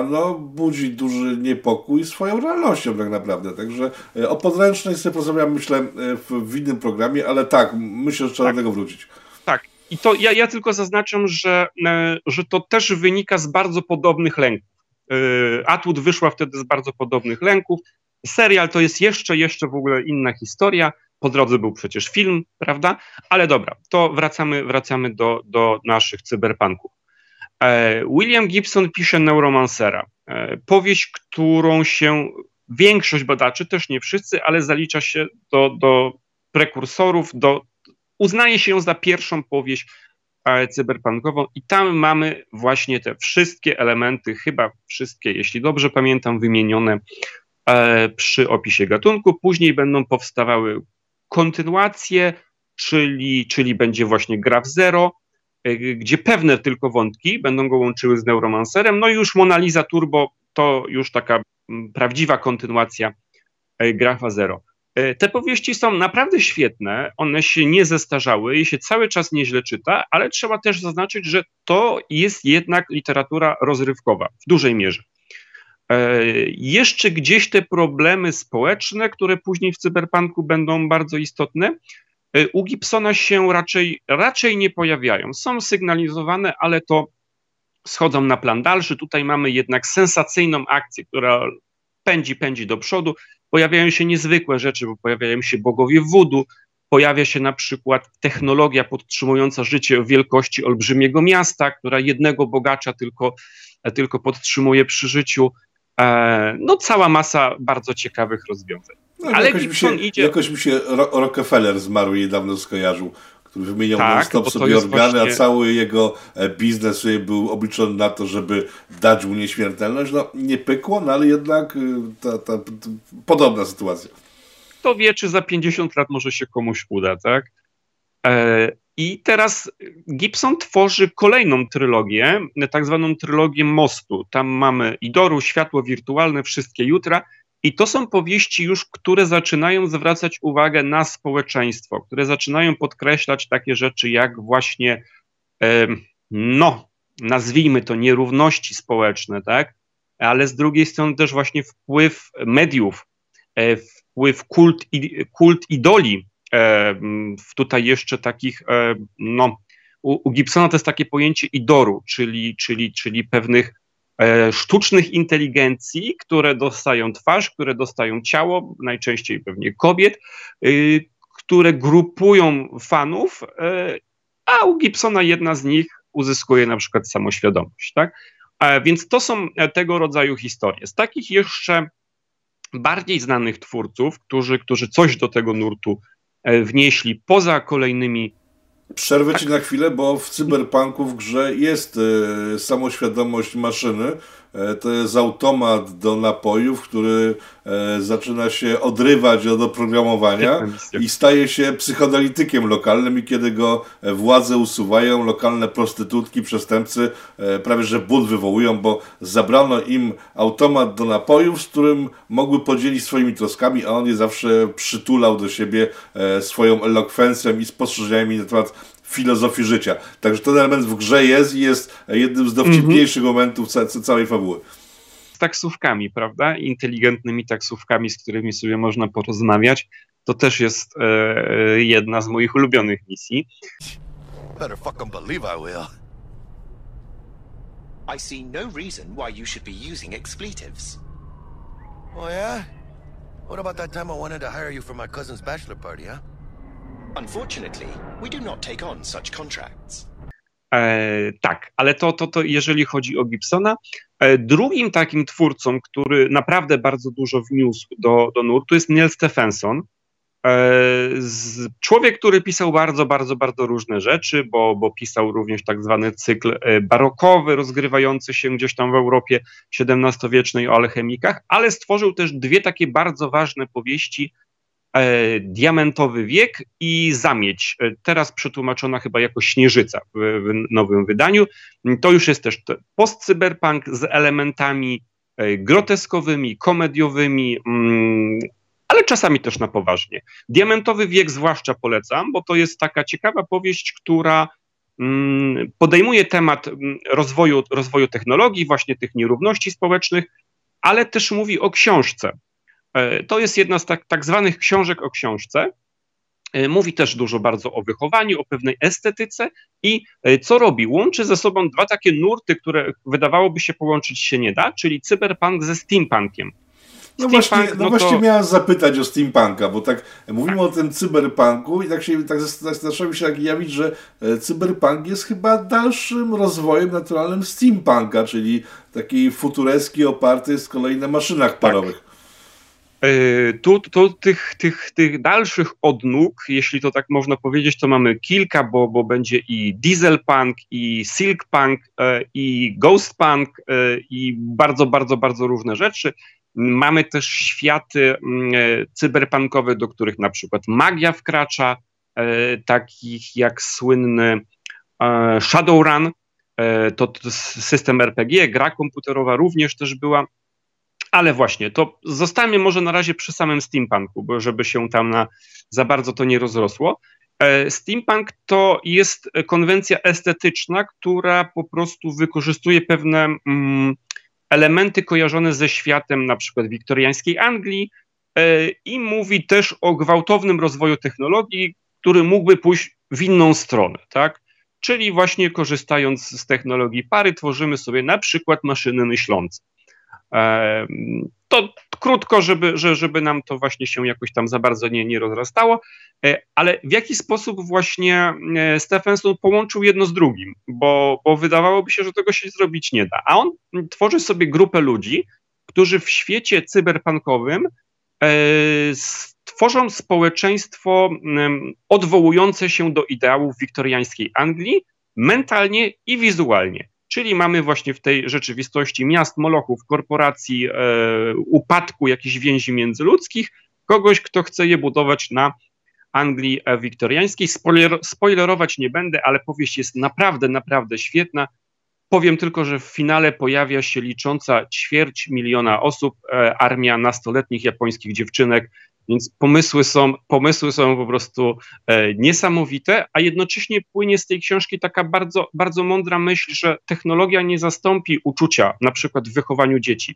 no, budzi duży niepokój swoją realnością tak naprawdę. Także e, o podręcznej sobie porozmawiam, myślę, w, w innym programie, ale tak, myślę, że trzeba tak. do tego wrócić. Tak, i to ja, ja tylko zaznaczam, że, e, że to też wynika z bardzo podobnych lęków. E, Atwood wyszła wtedy z bardzo podobnych lęków. Serial to jest jeszcze, jeszcze w ogóle inna historia. Po drodze był przecież film, prawda? Ale dobra, to wracamy, wracamy do, do naszych cyberpunków. E, William Gibson pisze Neuromancera. Powieść, którą się większość badaczy, też nie wszyscy, ale zalicza się do, do prekursorów, do uznaje się ją za pierwszą powieść e, cyberpunkową i tam mamy właśnie te wszystkie elementy, chyba wszystkie, jeśli dobrze pamiętam, wymienione e, przy opisie gatunku. Później będą powstawały kontynuacje, czyli, czyli będzie właśnie Graf Zero, e, gdzie pewne tylko wątki będą go łączyły z Neuromancerem, no i już Mona Lisa Turbo to już taka prawdziwa kontynuacja Grafa Zero. E, te powieści są naprawdę świetne, one się nie zestarzały, je się cały czas nieźle czyta, ale trzeba też zaznaczyć, że to jest jednak literatura rozrywkowa w dużej mierze. E, jeszcze gdzieś te problemy społeczne, które później w cyberpunku będą bardzo istotne, e, u Gibsona się raczej, raczej nie pojawiają. Są sygnalizowane, ale to schodzą na plan dalszy. Tutaj mamy jednak sensacyjną akcję, która pędzi, pędzi do przodu pojawiają się niezwykłe rzeczy, bo pojawiają się bogowie wudu, pojawia się na przykład technologia podtrzymująca życie wielkości olbrzymiego miasta, która jednego bogacza tylko, tylko podtrzymuje przy życiu. E, no cała masa bardzo ciekawych rozwiązań. No, Ale jakoś mi, się, idzie... jakoś mi się Rockefeller zmarł niedawno skojarzył który wymieniał tak, non-stop sobie organy, właśnie... a cały jego e, biznes był obliczony na to, żeby dać mu nieśmiertelność. No, nie pykło, no ale jednak e, ta, ta, ta, podobna sytuacja. Kto wie, czy za 50 lat może się komuś uda, tak? E, I teraz Gibson tworzy kolejną trylogię, tak zwaną trylogię mostu. Tam mamy Idoru, Światło Wirtualne, Wszystkie Jutra i to są powieści już, które zaczynają zwracać uwagę na społeczeństwo, które zaczynają podkreślać takie rzeczy jak właśnie, no, nazwijmy to nierówności społeczne, tak? Ale z drugiej strony też właśnie wpływ mediów, e, wpływ kult, kult idoli, e, tutaj jeszcze takich, e, no, u, u Gibsona to jest takie pojęcie idoru, czyli, czyli, czyli pewnych sztucznych inteligencji, które dostają twarz, które dostają ciało, najczęściej pewnie kobiet, y, które grupują fanów, e, a u Gibsona jedna z nich uzyskuje na przykład samoświadomość. Tak? Więc to są tego rodzaju historie. Z takich jeszcze bardziej znanych twórców, którzy, którzy coś do tego nurtu e, wnieśli poza kolejnymi Przerwę ci na chwilę, bo w cyberpunku w grze jest y, samoświadomość maszyny, e, to jest automat do napojów, który e, zaczyna się odrywać od oprogramowania i staje się psychodelitykiem lokalnym i kiedy go władze usuwają, lokalne prostytutki, przestępcy prawie że bunt wywołują, bo zabrano im automat do napojów, z którym mogły podzielić swoimi troskami, a on je zawsze przytulał do siebie swoją elokwencją i spostrzeżeniami na temat filozofii życia. Także ten element w grze jest i jest jednym z dowcipniejszych mm -hmm. momentów ca całej fabuły. Z taksówkami, prawda? Inteligentnymi taksówkami, z którymi sobie można porozmawiać. To też jest e, jedna z moich ulubionych misji. Better fucking believe I will. I see no reason why you should be using expletives. Oh yeah? What about that time I wanted to hire you for my cousin's bachelor party, huh? Unfortunately, we do not take on such contracts. E, tak, ale to, to, to jeżeli chodzi o Gibsona. E, drugim takim twórcą, który naprawdę bardzo dużo wniósł do, do nurtu jest Neil Stephenson. E, z, człowiek, który pisał bardzo, bardzo, bardzo różne rzeczy, bo, bo pisał również tak zwany cykl e, barokowy, rozgrywający się gdzieś tam w Europie XVII-wiecznej o alchemikach, ale stworzył też dwie takie bardzo ważne powieści diamentowy wiek i Zamieć, e, teraz przetłumaczona chyba jako Śnieżyca w, w nowym wydaniu. To już jest też post-cyberpunk z elementami e, groteskowymi, komediowymi, mm, ale czasami też na poważnie. Diamentowy wiek zwłaszcza polecam, bo to jest taka ciekawa powieść, która mm, podejmuje temat mm, rozwoju, rozwoju technologii, właśnie tych nierówności społecznych, ale też mówi o książce. E, to jest jedna z tak, tak zwanych książek o książce. E, mówi też dużo bardzo o wychowaniu, o pewnej estetyce i e, co robi? Łączy ze sobą dwa takie nurty, które wydawałoby się połączyć się nie da, czyli cyberpunk ze steampunkiem. No właśnie, no, no właśnie to... miałem zapytać o steampunka, bo tak mówimy o tym cyberpunku i tak się tak zacząłem się tak jawić, że cyberpunk jest chyba dalszym rozwojem naturalnym steampunka, czyli taki futureski oparty z kolei na maszynach tak. parowych. E, tu, tu tych, tych, tych dalszych odnóg, jeśli to tak można powiedzieć, to mamy kilka, bo, bo będzie i dieselpunk, i silkpunk, e, i ghostpunk, e, i bardzo, bardzo, bardzo różne rzeczy. Mamy też światy mm, cyberpunkowe, do których na przykład magia wkracza, takich jak słynny Shadowrun, to system RPG, gra komputerowa również też była ale właśnie, to zostańmy może na razie przy samym steampunku, bo żeby się tam na, za bardzo to nie rozrosło. E, steampunk to jest konwencja estetyczna, która po prostu wykorzystuje pewne mm, elementy kojarzone ze światem na przykład wiktoriańskiej Anglii e, i mówi też o gwałtownym rozwoju technologii, który mógłby pójść w inną stronę, tak? Czyli właśnie korzystając z technologii pary tworzymy sobie na przykład maszyny myślące. To krótko, żeby, żeby nam to właśnie się jakoś tam za bardzo nie, nie rozrastało, e, ale w jaki sposób właśnie e, Stephenson połączył jedno z drugim, bo, bo wydawałoby się, że tego się zrobić nie da, a on tworzy sobie grupę ludzi, którzy w świecie cyberpunkowym e, tworzą społeczeństwo odwołujące się do ideałów wiktoriańskiej Anglii mentalnie i wizualnie. Czyli mamy właśnie w tej rzeczywistości miast, molochów, korporacji, e, upadku jakichś więzi międzyludzkich, kogoś, kto chce je budować na Anglii wiktoriańskiej. Spoiler, spoilerować nie będę, ale powieść jest naprawdę, naprawdę świetna. Powiem tylko, że w finale pojawia się licząca ćwierć miliona osób, e, armia nastoletnich japońskich dziewczynek więc pomysły są, pomysły są po prostu e, niesamowite, a jednocześnie płynie z tej książki taka bardzo, bardzo mądra myśl, że technologia nie zastąpi uczucia, na przykład w wychowaniu dzieci.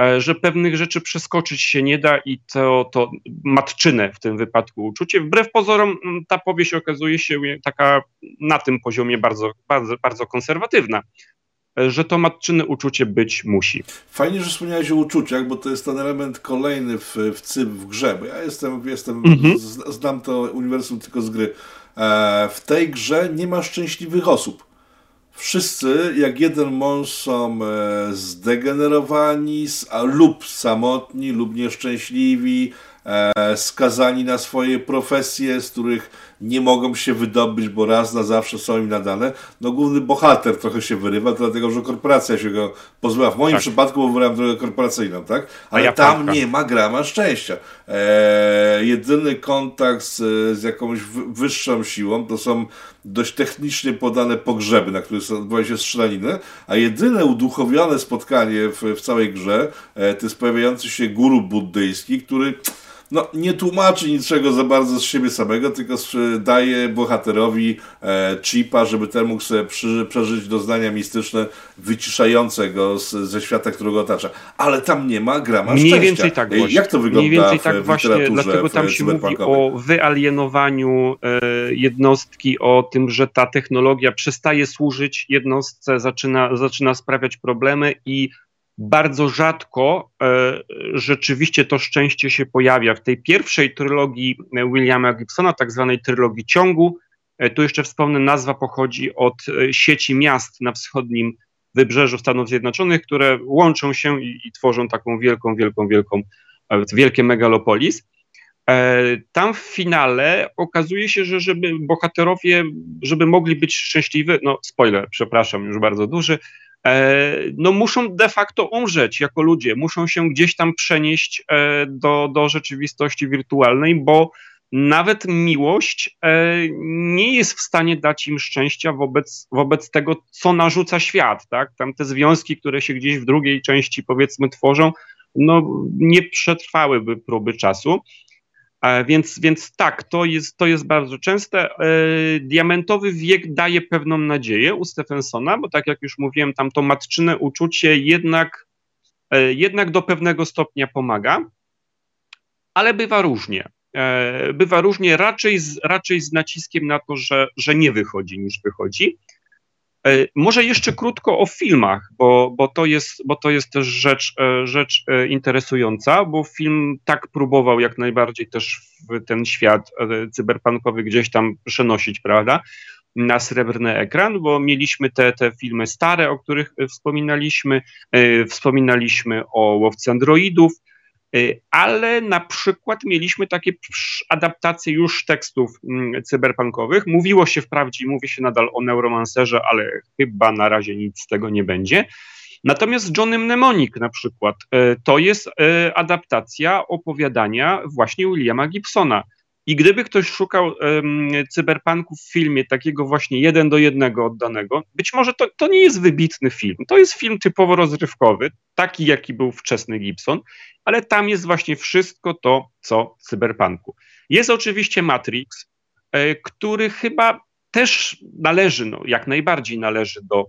E, że pewnych rzeczy przeskoczyć się nie da i to, to matczyne w tym wypadku uczucie. Wbrew pozorom ta powieść okazuje się taka na tym poziomie bardzo, bardzo, bardzo konserwatywna że to matczyne uczucie być musi. Fajnie, że wspomniałeś o uczuciach, bo to jest ten element kolejny w, w CYB, w grze, bo ja jestem, jestem mhm. znam to uniwersum tylko z gry. E, w tej grze nie ma szczęśliwych osób. Wszyscy, jak jeden mąż, są e, zdegenerowani a, lub samotni, lub nieszczęśliwi, e, skazani na swoje profesje, z których nie mogą się wydobyć, bo raz na zawsze są im nadane. No główny bohater trochę się wyrywa, dlatego że korporacja się go pozbyła. W moim tak. przypadku, bo wybrałem drogę korporacyjną, tak? Ale ja tam nie ma grama szczęścia. Eee, jedyny kontakt z, z jakąś wyższą siłą to są dość technicznie podane pogrzeby, na których odbywają się strzelaniny, a jedyne uduchowione spotkanie w, w całej grze e, to jest pojawiający się guru buddyjski, który no, nie tłumaczy niczego za bardzo z siebie samego, tylko daje bohaterowi e, chipa, żeby ten mógł sobie przy, przeżyć doznania mistyczne wyciszające go z, ze świata, którego otacza. Ale tam nie ma grama Mniej szczęścia. więcej tak właśnie. Jak to wygląda Mniej więcej w, tak w właśnie, dlatego tam się mówi o wyalienowaniu e, jednostki, o tym, że ta technologia przestaje służyć jednostce, zaczyna, zaczyna sprawiać problemy i bardzo rzadko e, rzeczywiście to szczęście się pojawia. W tej pierwszej trylogii Williama Gibsona, tak zwanej trylogii ciągu, e, tu jeszcze wspomnę, nazwa pochodzi od e, sieci miast na wschodnim wybrzeżu Stanów Zjednoczonych, które łączą się i, i tworzą taką wielką, wielką, wielką, wielkie megalopolis. Tam w finale okazuje się, że żeby bohaterowie, żeby mogli być szczęśliwi, no spoiler, przepraszam, już bardzo duży, E, no muszą de facto umrzeć jako ludzie, muszą się gdzieś tam przenieść e, do, do rzeczywistości wirtualnej, bo nawet miłość e, nie jest w stanie dać im szczęścia wobec, wobec tego, co narzuca świat. Tak? Tam te związki, które się gdzieś w drugiej części powiedzmy tworzą, no, nie przetrwałyby próby czasu. E, więc, więc tak, to jest, to jest bardzo częste. E, diamentowy wiek daje pewną nadzieję u Stephensona, bo tak jak już mówiłem, tam to matczyne uczucie jednak, e, jednak do pewnego stopnia pomaga, ale bywa różnie. Bywa różnie, raczej z, raczej z naciskiem na to, że, że nie wychodzi niż wychodzi. E, może jeszcze krótko o filmach, bo, bo, to, jest, bo to jest też rzecz, e, rzecz e, interesująca, bo film tak próbował jak najbardziej też w ten świat cyberpunkowy gdzieś tam przenosić, prawda, na srebrny ekran, bo mieliśmy te, te filmy stare, o których wspominaliśmy, wspominaliśmy o łowcy androidów, ale na przykład mieliśmy takie adaptacje już tekstów mm, cyberpunkowych. Mówiło się wprawdzie, mówi się nadal o Neuromancerze, ale chyba na razie nic z tego nie będzie. Natomiast Johnny Mnemonic na przykład y, to jest y, adaptacja opowiadania właśnie Williama Gibsona. I gdyby ktoś szukał um, cyberpunku w filmie takiego właśnie jeden do jednego oddanego, być może to, to nie jest wybitny film. To jest film typowo rozrywkowy, taki jaki był wczesny Gibson, ale tam jest właśnie wszystko to, co w cyberpunku. Jest oczywiście Matrix, e, który chyba też należy, no, jak najbardziej należy do,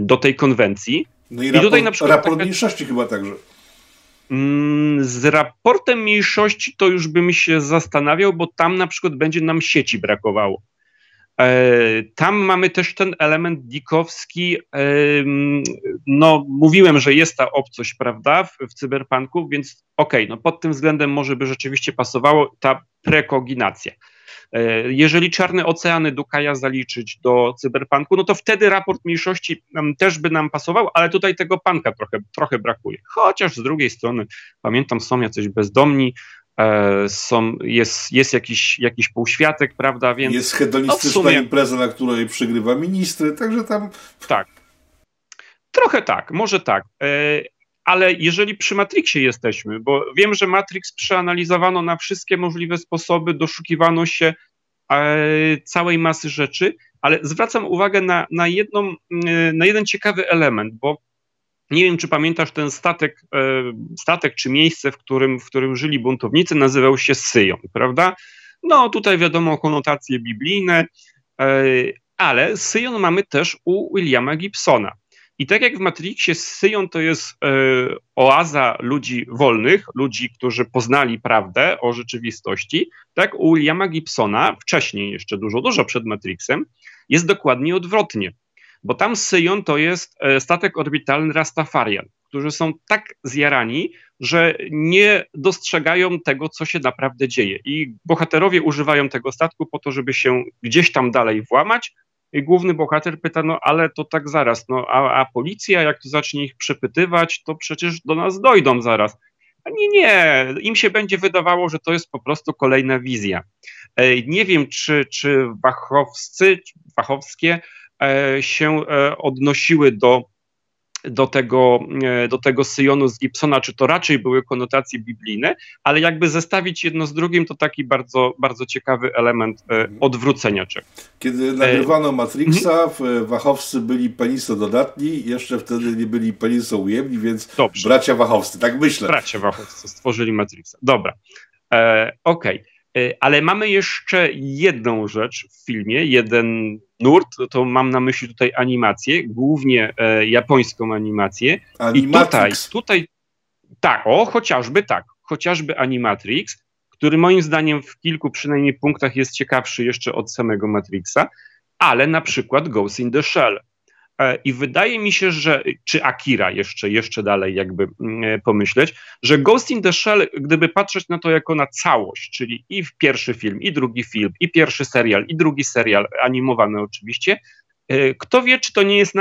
do tej konwencji. No i, I raport, tutaj na przykład raport taka... mniejszości chyba także. Mm, z raportem mniejszości to już bym się zastanawiał, bo tam na przykład będzie nam sieci brakowało. E, tam mamy też ten element dikowski. No, mówiłem, że jest ta obcość, prawda, w, w cyberpunku, więc okej, okay, no pod tym względem może by rzeczywiście pasowało ta prekoginacja. E, jeżeli czarne oceany Dukaja zaliczyć do cyberpunku, no to wtedy raport mniejszości też by nam pasował, ale tutaj tego panka trochę, trochę brakuje. Chociaż z drugiej strony, pamiętam, są jacyś bezdomni, e, są, jest, jest jakiś, jakiś półświatek, prawda, więc... Jest hedonistyczna no sumie... impreza, na której przygrywa ministry, także tam... Tak. Trochę tak, może tak. Ale jeżeli przy Matrixie jesteśmy, bo wiem, że Matrix przeanalizowano na wszystkie możliwe sposoby, doszukiwano się e, całej masy rzeczy, ale zwracam uwagę na, na, jedną, e, na jeden ciekawy element, bo nie wiem, czy pamiętasz ten statek, e, statek czy miejsce, w którym, w którym żyli buntownicy, nazywał się Syjon, prawda? No tutaj wiadomo konotacje biblijne, ale Syjon mamy też u Williama Gibsona. I tak jak w Matrixie Syjon to jest e, oaza ludzi wolnych, ludzi, którzy poznali prawdę o rzeczywistości, tak u Williama Gibsona, wcześniej jeszcze dużo, dużo przed Matrixem, jest dokładnie odwrotnie. Bo tam Syjon to jest e, statek orbitalny Rastafarian, którzy są tak zjarani, że nie dostrzegają tego, co się naprawdę dzieje. I bohaterowie używają tego statku po to, żeby się gdzieś tam dalej włamać, główny bohater pyta, no ale to tak zaraz, no a, a policja jak zacznie ich przepytywać, to przecież do nas dojdą zaraz. A nie, nie, im się będzie wydawało, że to jest po prostu kolejna wizja. Nie wiem, czy, czy Wachowscy, Wachowskie się odnosiły do do tego, e, do tego Syjonu z Gibsona, czy to raczej były konotacje biblijne, ale jakby zestawić jedno z drugim, to taki bardzo, bardzo ciekawy element e, odwrócenia czegoś. Kiedy nagrywano e, Matrixa, mhm. Wachowscy byli penisododatni, jeszcze wtedy nie byli penisoujemni, więc Dobrze. bracia Wachowscy, tak myślę. Bracia Wachowscy stworzyli Matrixa. Dobra, e, okej. Okay. E, ale mamy jeszcze jedną rzecz w filmie, jeden nurt, to mam na myśli tutaj animację, głównie e, japońską animację. Animatrix. I tutaj, tutaj, tak, o, chociażby tak, chociażby Animatrix, który moim zdaniem w kilku przynajmniej punktach jest ciekawszy jeszcze od samego Matrixa, ale na przykład Ghost in the Shell. E, I wydaje mi się, że, czy Akira jeszcze, jeszcze dalej jakby mm, e, pomyśleć, że Ghost in the Shell, gdyby patrzeć na to jako na całość, czyli i w pierwszy film, i drugi film, i pierwszy serial, i drugi serial, animowany oczywiście, e, kto wie, czy to nie jest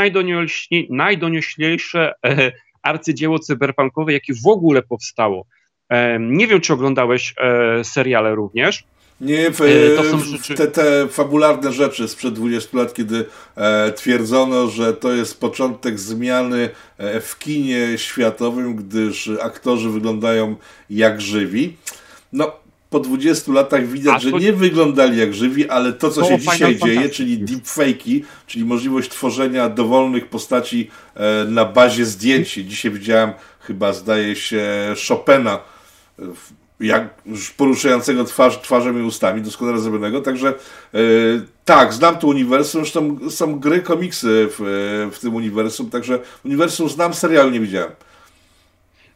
najdonioślejsze arcydzieło cyberpunkowe, jakie w ogóle powstało. Nie wiem, czy oglądałeś seriale również. Nie, e, to są rzeczy... te, te fabularne rzeczy sprzed 20 lat, kiedy e, twierdzono, że to jest początek zmiany e, w kinie światowym, gdyż aktorzy wyglądają jak żywi. No, po 20 latach widać, że nie wyglądali jak żywi, ale to, co się dzisiaj dzieje, czyli deepfake'i, czyli możliwość tworzenia dowolnych postaci e, na bazie zdjęć. Dzisiaj widziałem, chyba zdaje się, Chopina jak poruszającego twarz, twarzem i ustami, doskonale zrobionego, także yy, tak, znam to uniwersum, zresztą są gry, komiksy w, w tym uniwersum, także uniwersum znam, serialu nie widziałem.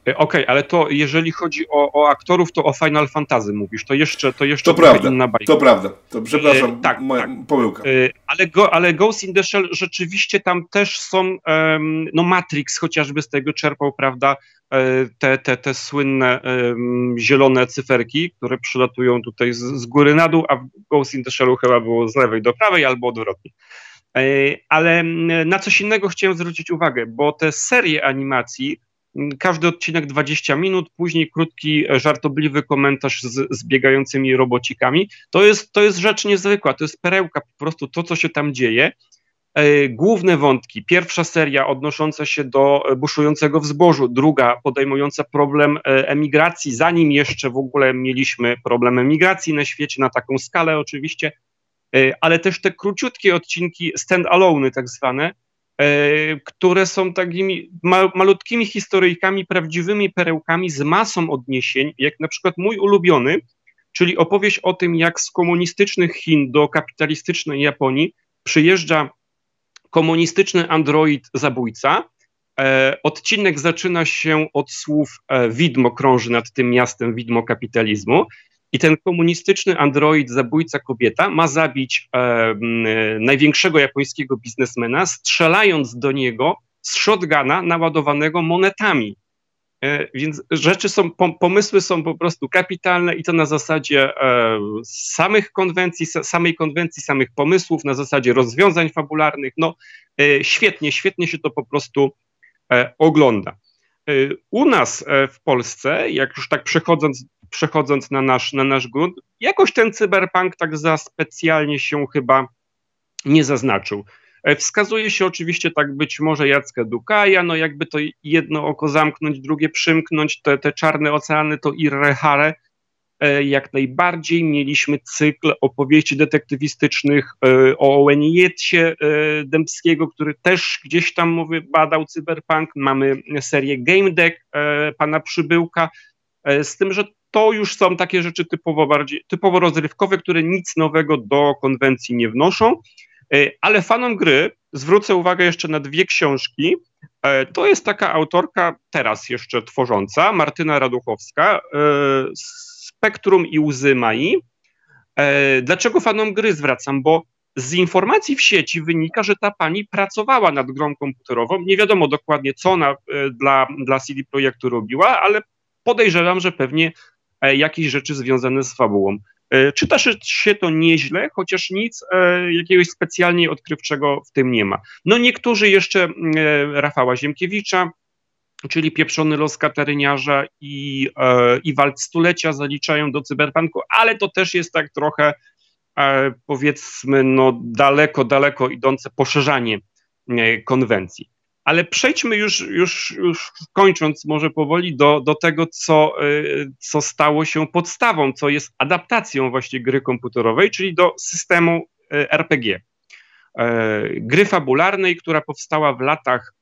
E, okej, okay, ale to jeżeli chodzi o, o, aktorów, to o Final Fantasy mówisz, to jeszcze to jeszcze to prawda, inna bajka. To prawda, to przepraszam, e, tak, moja tak. pomyłka. E, ale, go, ale Ghost in the Shell rzeczywiście tam też są, um, no Matrix chociażby z tego czerpał, prawda, e, te, te, te słynne um, zielone cyferki, które przylatują tutaj z, z, góry na dół, a w Ghost in the Shellu chyba było z lewej do prawej albo odwrotnie. E, ale na coś innego chciałem zwrócić uwagę, bo te serie animacji każdy odcinek 20 minut, później krótki, e, żartobliwy komentarz z, z biegającymi robocikami. To jest, to jest rzecz niezwykła, to jest perełka, po prostu to, co się tam dzieje. E, główne wątki. Pierwsza seria odnosząca się do e, buszującego w zbożu, druga podejmująca problem emigracji, zanim jeszcze w ogóle mieliśmy problem emigracji na świecie, na taką skalę oczywiście, ale też te króciutkie odcinki stand-alone tak zwane, które są takimi malutkimi historyjkami, prawdziwymi perełkami z masą odniesień, jak na przykład mój ulubiony, czyli opowieść o tym, jak z komunistycznych Chin do kapitalistycznej Japonii przyjeżdża komunistyczny android zabójca. E, odcinek zaczyna się od słów e, widmo krąży nad tym miastem, widmo kapitalizmu. I ten komunistyczny android, zabójca kobieta, ma zabić e, największego japońskiego biznesmena, strzelając do niego z shotguna naładowanego monetami. E, więc rzeczy są, pomysły są po prostu kapitalne i to na zasadzie e, samych konwencji, samej konwencji, samych pomysłów, na zasadzie rozwiązań fabularnych. No e, świetnie, świetnie się to po prostu e, ogląda. E, u nas e, w Polsce, jak już tak przechodząc przechodząc na nasz, na nasz grunt, jakoś ten cyberpunk tak za specjalnie się chyba nie zaznaczył. E, wskazuje się oczywiście tak być może Jacka Dukaja, no jakby to jedno oko zamknąć, drugie przymknąć, te, te czarne oceany to Irrehare, jak najbardziej. Mieliśmy cykl opowieści detektywistycznych e, o Oweniecie Dębskiego, który też gdzieś tam mówię, badał cyberpunk. Mamy serię Game Deck pana Przybyłka, z tym, że to już są takie rzeczy typowo bardziej, typowo rozrywkowe, które nic nowego do konwencji nie wnoszą, e, ale fanom gry zwrócę uwagę jeszcze na dwie książki. E, to jest taka autorka teraz jeszcze tworząca, Martyna Raduchowska, e, Spektrum i łzy Mai. Dlaczego fanom gry zwracam? Bo z informacji w sieci wynika, że ta pani pracowała nad grą komputerową. Nie wiadomo dokładnie, co ona dla, dla CD Projektu robiła, ale podejrzewam, że pewnie E, jakieś rzeczy związane z fabułą. E, czyta się to nieźle, chociaż nic e, jakiegoś specjalnie odkrywczego w tym nie ma. No niektórzy jeszcze Rafała Ziemkiewicza, czyli Pieprzony los Kateryniarza i, e, i Walt Stulecia zaliczają do cyberpunku, ale to też jest tak trochę e, powiedzmy no daleko, daleko idące poszerzanie e, konwencji. Ale przejdźmy już, już, już kończąc może powoli do, do tego, co, co stało się podstawą, co jest adaptacją właśnie gry komputerowej, czyli do systemu RPG. Gry fabularnej, która powstała w latach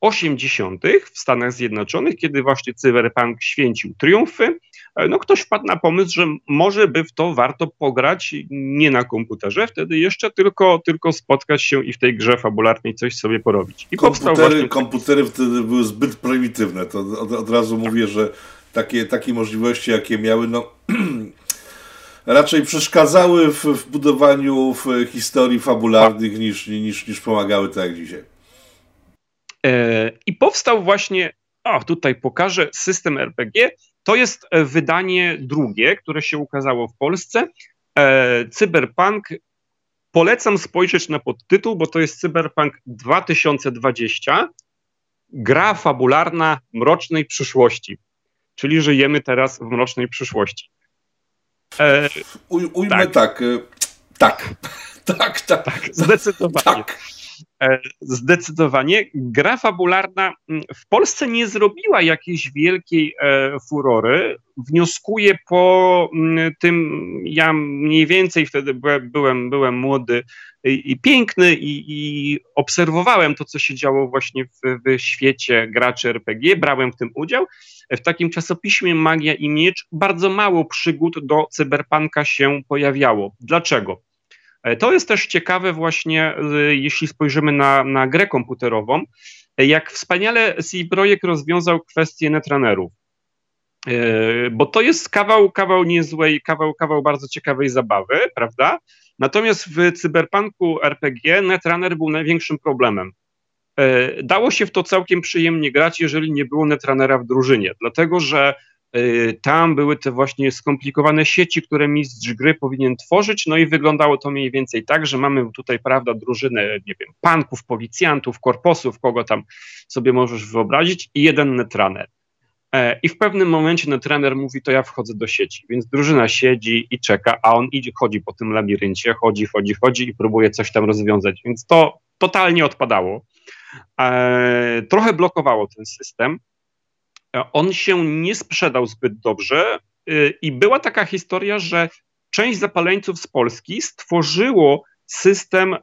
80. w Stanach Zjednoczonych, kiedy właśnie cyberpunk święcił triumfy, e, no ktoś wpadł na pomysł, że może by w to warto pograć nie na komputerze, wtedy jeszcze tylko, tylko spotkać się i w tej grze fabularnej coś sobie porobić. I komputery, właśnie... komputery wtedy były zbyt prymitywne, to od, od razu mówię, że takie, takie możliwości, jakie miały, no raczej przeszkadzały w, w budowaniu w historii fabularnych niż, niż, niż pomagały tak jak dzisiaj. E, I powstał właśnie, o tutaj pokażę, system RPG. To jest e, wydanie drugie, które się ukazało w Polsce. E, Cyberpunk. Polecam spojrzeć na podtytuł, bo to jest Cyberpunk 2020. Gra fabularna mrocznej przyszłości. Czyli żyjemy teraz w mrocznej przyszłości. E, Uj, ujmę tak. Tak. tak. tak. tak, tak. Zdecydowanie. Tak. E, zdecydowanie. Gra fabularna mm, w Polsce nie zrobiła jakiejś wielkiej e, furory. Wnioskuję po mm, tym, ja mniej więcej wtedy byłem, byłem młody i, i piękny i, i, obserwowałem to, co się działo właśnie w, w świecie graczy RPG, brałem w tym udział. W takim czasopiśmie Magia i Miecz bardzo mało przygód do cyberpunka się pojawiało. Dlaczego? E, to jest też ciekawe właśnie, e, jeśli spojrzymy na, na grę komputerową, e, jak wspaniale CD Projekt rozwiązał kwestię netrunnerów. Bo to jest kawał, kawał niezłej, kawał, kawał bardzo ciekawej zabawy, prawda? Natomiast w cyberpunku RPG netrunner był największym problemem. Dało się w to całkiem przyjemnie grać, jeżeli nie było netrunnera w drużynie, dlatego że tam były te właśnie skomplikowane sieci, które mistrz gry powinien tworzyć, no i wyglądało to mniej więcej tak, że mamy tutaj, prawda, drużynę, nie wiem, panków, policjantów, korposów, kogo tam sobie możesz wyobrazić i jeden netrunner. E, I w pewnym momencie netrunner mówi, to ja wchodzę do sieci, więc drużyna siedzi i czeka, a on idzie, chodzi po tym labiryncie, chodzi, chodzi, chodzi i próbuje coś tam rozwiązać, więc to totalnie odpadało. E, trochę blokowało ten system, on się nie sprzedał zbyt dobrze y, i była taka historia, że część zapaleńców z Polski stworzyło system,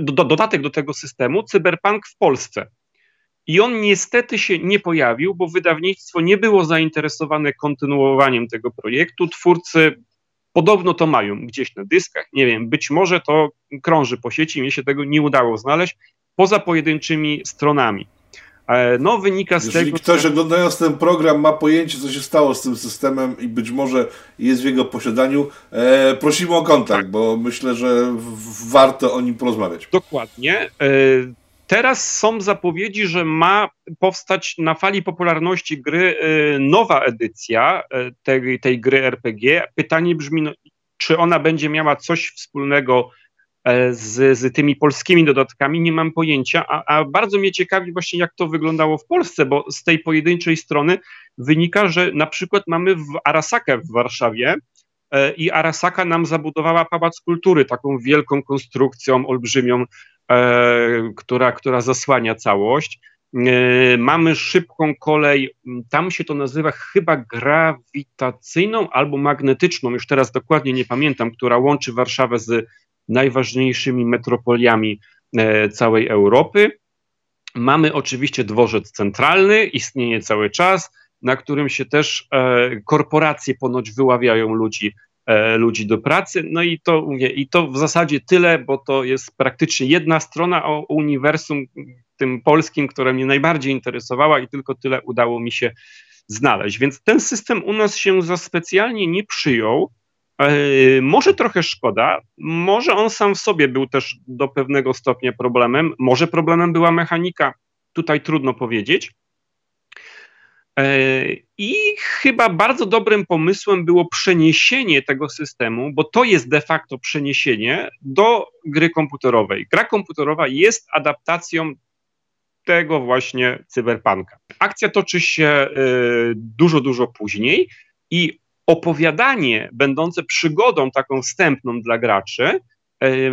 do, dodatek do tego systemu, Cyberpunk w Polsce. I on niestety się nie pojawił, bo wydawnictwo nie było zainteresowane kontynuowaniem tego projektu. Twórcy podobno to mają gdzieś na dyskach, nie wiem, być może to krąży po sieci, mnie się tego nie udało znaleźć, poza pojedynczymi stronami. E, no, wynika z Jeżeli tego. Jeżeli ktoś że... oglądając ten program ma pojęcie, co się stało z tym systemem i być może jest w jego posiadaniu, e, prosimy o kontakt, tak. bo myślę, że w, warto o nim porozmawiać. Dokładnie. E, teraz są zapowiedzi, że ma powstać na fali popularności gry e, nowa edycja e, tej, tej gry RPG. Pytanie brzmi, no, czy ona będzie miała coś wspólnego E, z, z tymi polskimi dodatkami, nie mam pojęcia, a, a bardzo mnie ciekawi właśnie jak to wyglądało w Polsce, bo z tej pojedynczej strony wynika, że na przykład mamy w Arasakę w Warszawie e, i Arasaka nam zabudowała Pałac Kultury, taką wielką konstrukcją olbrzymią, e, która, która zasłania całość. Mamy szybką kolej, tam się to nazywa chyba grawitacyjną albo magnetyczną, już teraz dokładnie nie pamiętam, która łączy Warszawę z najważniejszymi metropoliami e, całej Europy. Mamy oczywiście dworzec centralny, istnieje cały czas, na którym się też e, korporacje ponoć wyławiają ludzi, e, ludzi do pracy. No i to, mówię, i to w zasadzie tyle, bo to jest praktycznie jedna strona o uniwersum tym polskim, która mnie najbardziej interesowała i tylko tyle udało mi się znaleźć. Więc ten system u nas się za specjalnie nie przyjął. E, może trochę szkoda, może on sam w sobie był też do pewnego stopnia problemem, może problemem była mechanika, tutaj trudno powiedzieć. E, I chyba bardzo dobrym pomysłem było przeniesienie tego systemu, bo to jest de facto przeniesienie do gry komputerowej. Gra komputerowa jest adaptacją tego właśnie cyberpunka. Akcja toczy się dużo, dużo później i opowiadanie będące przygodą taką wstępną dla graczy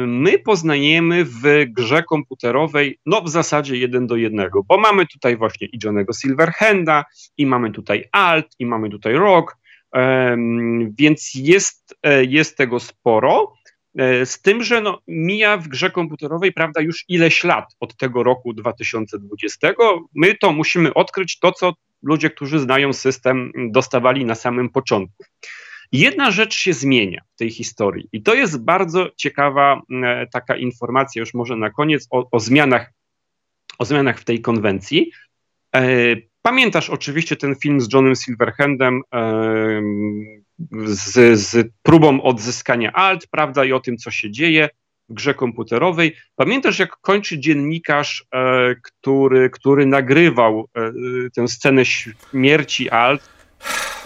my poznajemy w grze komputerowej, no w zasadzie jeden do jednego, bo mamy tutaj właśnie i Johnego Silverhanda, i mamy tutaj Alt, i mamy tutaj Rock, więc jest, e, jest tego sporo. E, z tym, że no, mija w grze komputerowej, prawda, już ileś lat od tego roku 2020. My to musimy odkryć to, co ludzie, którzy znają system, dostawali na samym początku. Jedna rzecz się zmienia w tej historii i to jest bardzo ciekawa e, taka informacja, już może na koniec, o, o zmianach, o zmianach w tej konwencji. E, pamiętasz oczywiście ten film z Johnem Silverhandem e, z, z próbą odzyskania alt, prawda, i o tym, co się dzieje grze komputerowej. Pamiętasz, jak kończy dziennikarz, który, który nagrywał tę scenę śmierci alt,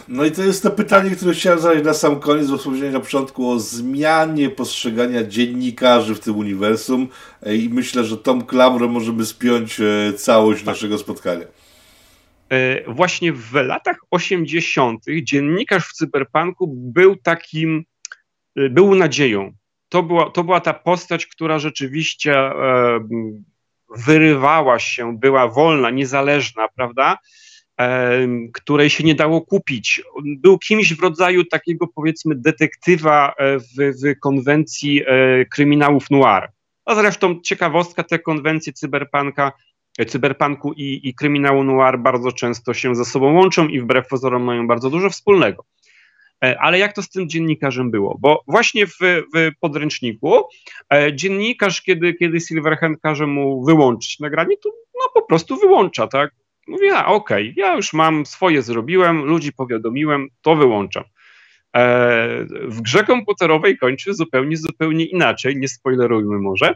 no i to jest to pytanie, które chciałem zadać na sam koniec, bo wspomniałem na początku o zmianie postrzegania dziennikarzy w tym uniwersum e, i myślę, że tą klamrą możemy spiąć e, całość tak. naszego spotkania. E, właśnie w latach 80. dziennikarz w cyberpunku był takim, był nadzieją. To była, to była ta postać, która rzeczywiście wyrywała się, była wolna, niezależna, prawda? której się nie dało kupić. Był kimś w rodzaju takiego powiedzmy detektywa e, w, w konwencji e, kryminałów noir. A zresztą ciekawostka, te konwencje cyberpunka, e, cyberpunku i, i kryminału noir bardzo często się ze sobą łączą i wbrew pozorom mają bardzo dużo wspólnego. Ale jak to z tym dziennikarzem było? Bo właśnie w, w podręczniku dziennikarz, kiedy, kiedy Silverhand każe mu wyłączyć nagranie, to no, po prostu wyłącza, tak? Mówię, a okej, okay, ja już mam swoje zrobiłem, ludzi powiadomiłem, to wyłączam. E, w grze komputerowej kończy zupełnie, zupełnie inaczej, nie spoilerujmy może,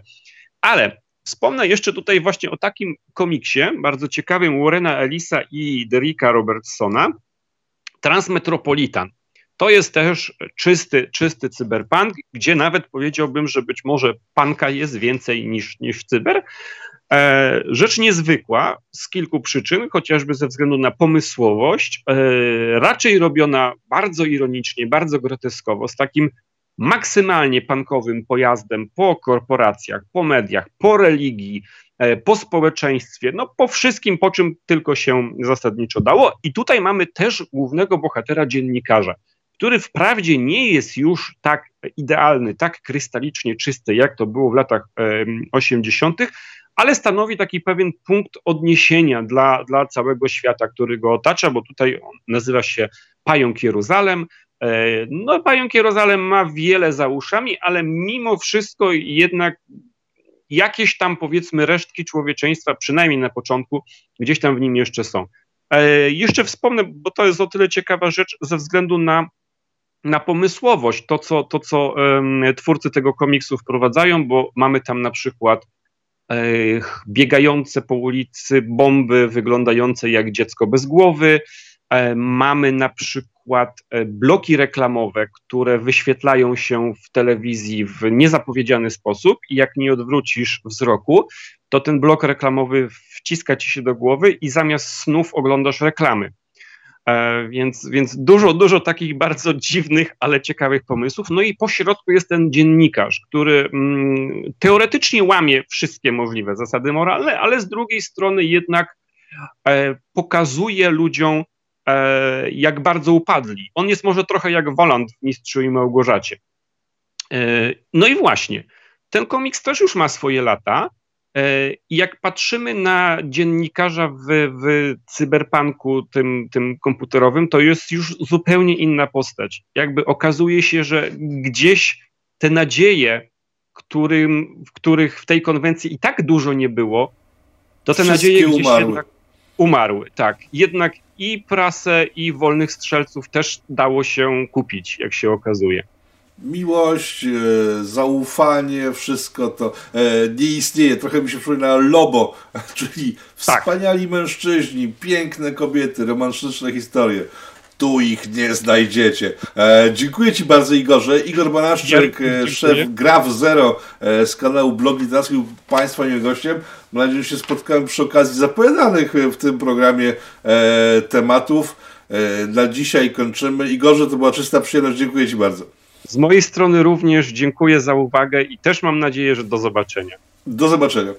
ale wspomnę jeszcze tutaj właśnie o takim komiksie, bardzo ciekawym Warrena Elisa i Derricka Robertsona, Transmetropolitan. To jest też czysty, czysty cyberpunk, gdzie nawet powiedziałbym, że być może panka jest więcej niż, niż cyber, E, rzecz niezwykła z kilku przyczyn, chociażby ze względu na pomysłowość, e, raczej robiona bardzo ironicznie, bardzo groteskowo, z takim maksymalnie pankowym pojazdem po korporacjach, po mediach, po religii, e, po społeczeństwie, no po wszystkim, po czym tylko się zasadniczo dało. I tutaj mamy też głównego bohatera dziennikarza, który wprawdzie nie jest już tak idealny, tak krystalicznie czysty, jak to było w latach 80., ale stanowi taki pewien punkt odniesienia dla, dla całego świata, który go otacza, bo tutaj on nazywa się Pająk Jeruzalem. E, no, Pająk Jeruzalem ma wiele za uszami, ale mimo wszystko jednak jakieś tam powiedzmy resztki człowieczeństwa, przynajmniej na początku, gdzieś tam w nim jeszcze są. E, jeszcze wspomnę, bo to jest o tyle ciekawa rzecz, ze względu na, na pomysłowość, to co, to, co twórcy tego komiksu wprowadzają, bo mamy tam na przykład biegające po ulicy bomby wyglądające jak dziecko bez głowy. E, mamy na przykład e, bloki reklamowe, które wyświetlają się w telewizji w niezapowiedziany sposób i jak nie odwrócisz wzroku, to ten blok reklamowy wciska ci się do głowy i zamiast snów oglądasz reklamy. E, więc, więc dużo, dużo takich bardzo dziwnych, ale ciekawych pomysłów. No i po środku jest ten dziennikarz, który mm, teoretycznie łamie wszystkie możliwe zasady moralne, ale z drugiej strony jednak e, pokazuje ludziom, e, jak bardzo upadli. On jest może trochę jak Woland w Mistrzu i Małgorzacie. E, no i właśnie, ten komiks też już ma swoje lata, I jak patrzymy na dziennikarza w, w cyberpunku tym, tym komputerowym, to jest już zupełnie inna postać. Jakby okazuje się, że gdzieś te nadzieje, którym, w których w tej konwencji i tak dużo nie było, to te Wszystkie nadzieje gdzieś umarły. jednak umarły. Tak, jednak i prasę, i wolnych strzelców też dało się kupić, jak się okazuje miłość, e, zaufanie, wszystko to e, nie istnieje. Trochę mi się przypomina Lobo, czyli tak. wspaniali mężczyźni, piękne kobiety, romantyczne historie. tu ich nie znajdziecie. E, dziękuję Ci bardzo Igorze. Igor Banaszczyk, szef Graf Zero z kanału Blog Literacki był Państwa moim gościem. Mam nadzieję, że się spotkałem przy okazji zapowiadanych w tym programie tematów. Na dzisiaj kończymy. Igorze, to była czysta przyjemność. Dziękuję Ci bardzo. Z mojej strony również dziękuję za uwagę i też mam nadzieję, że do zobaczenia. Do zobaczenia.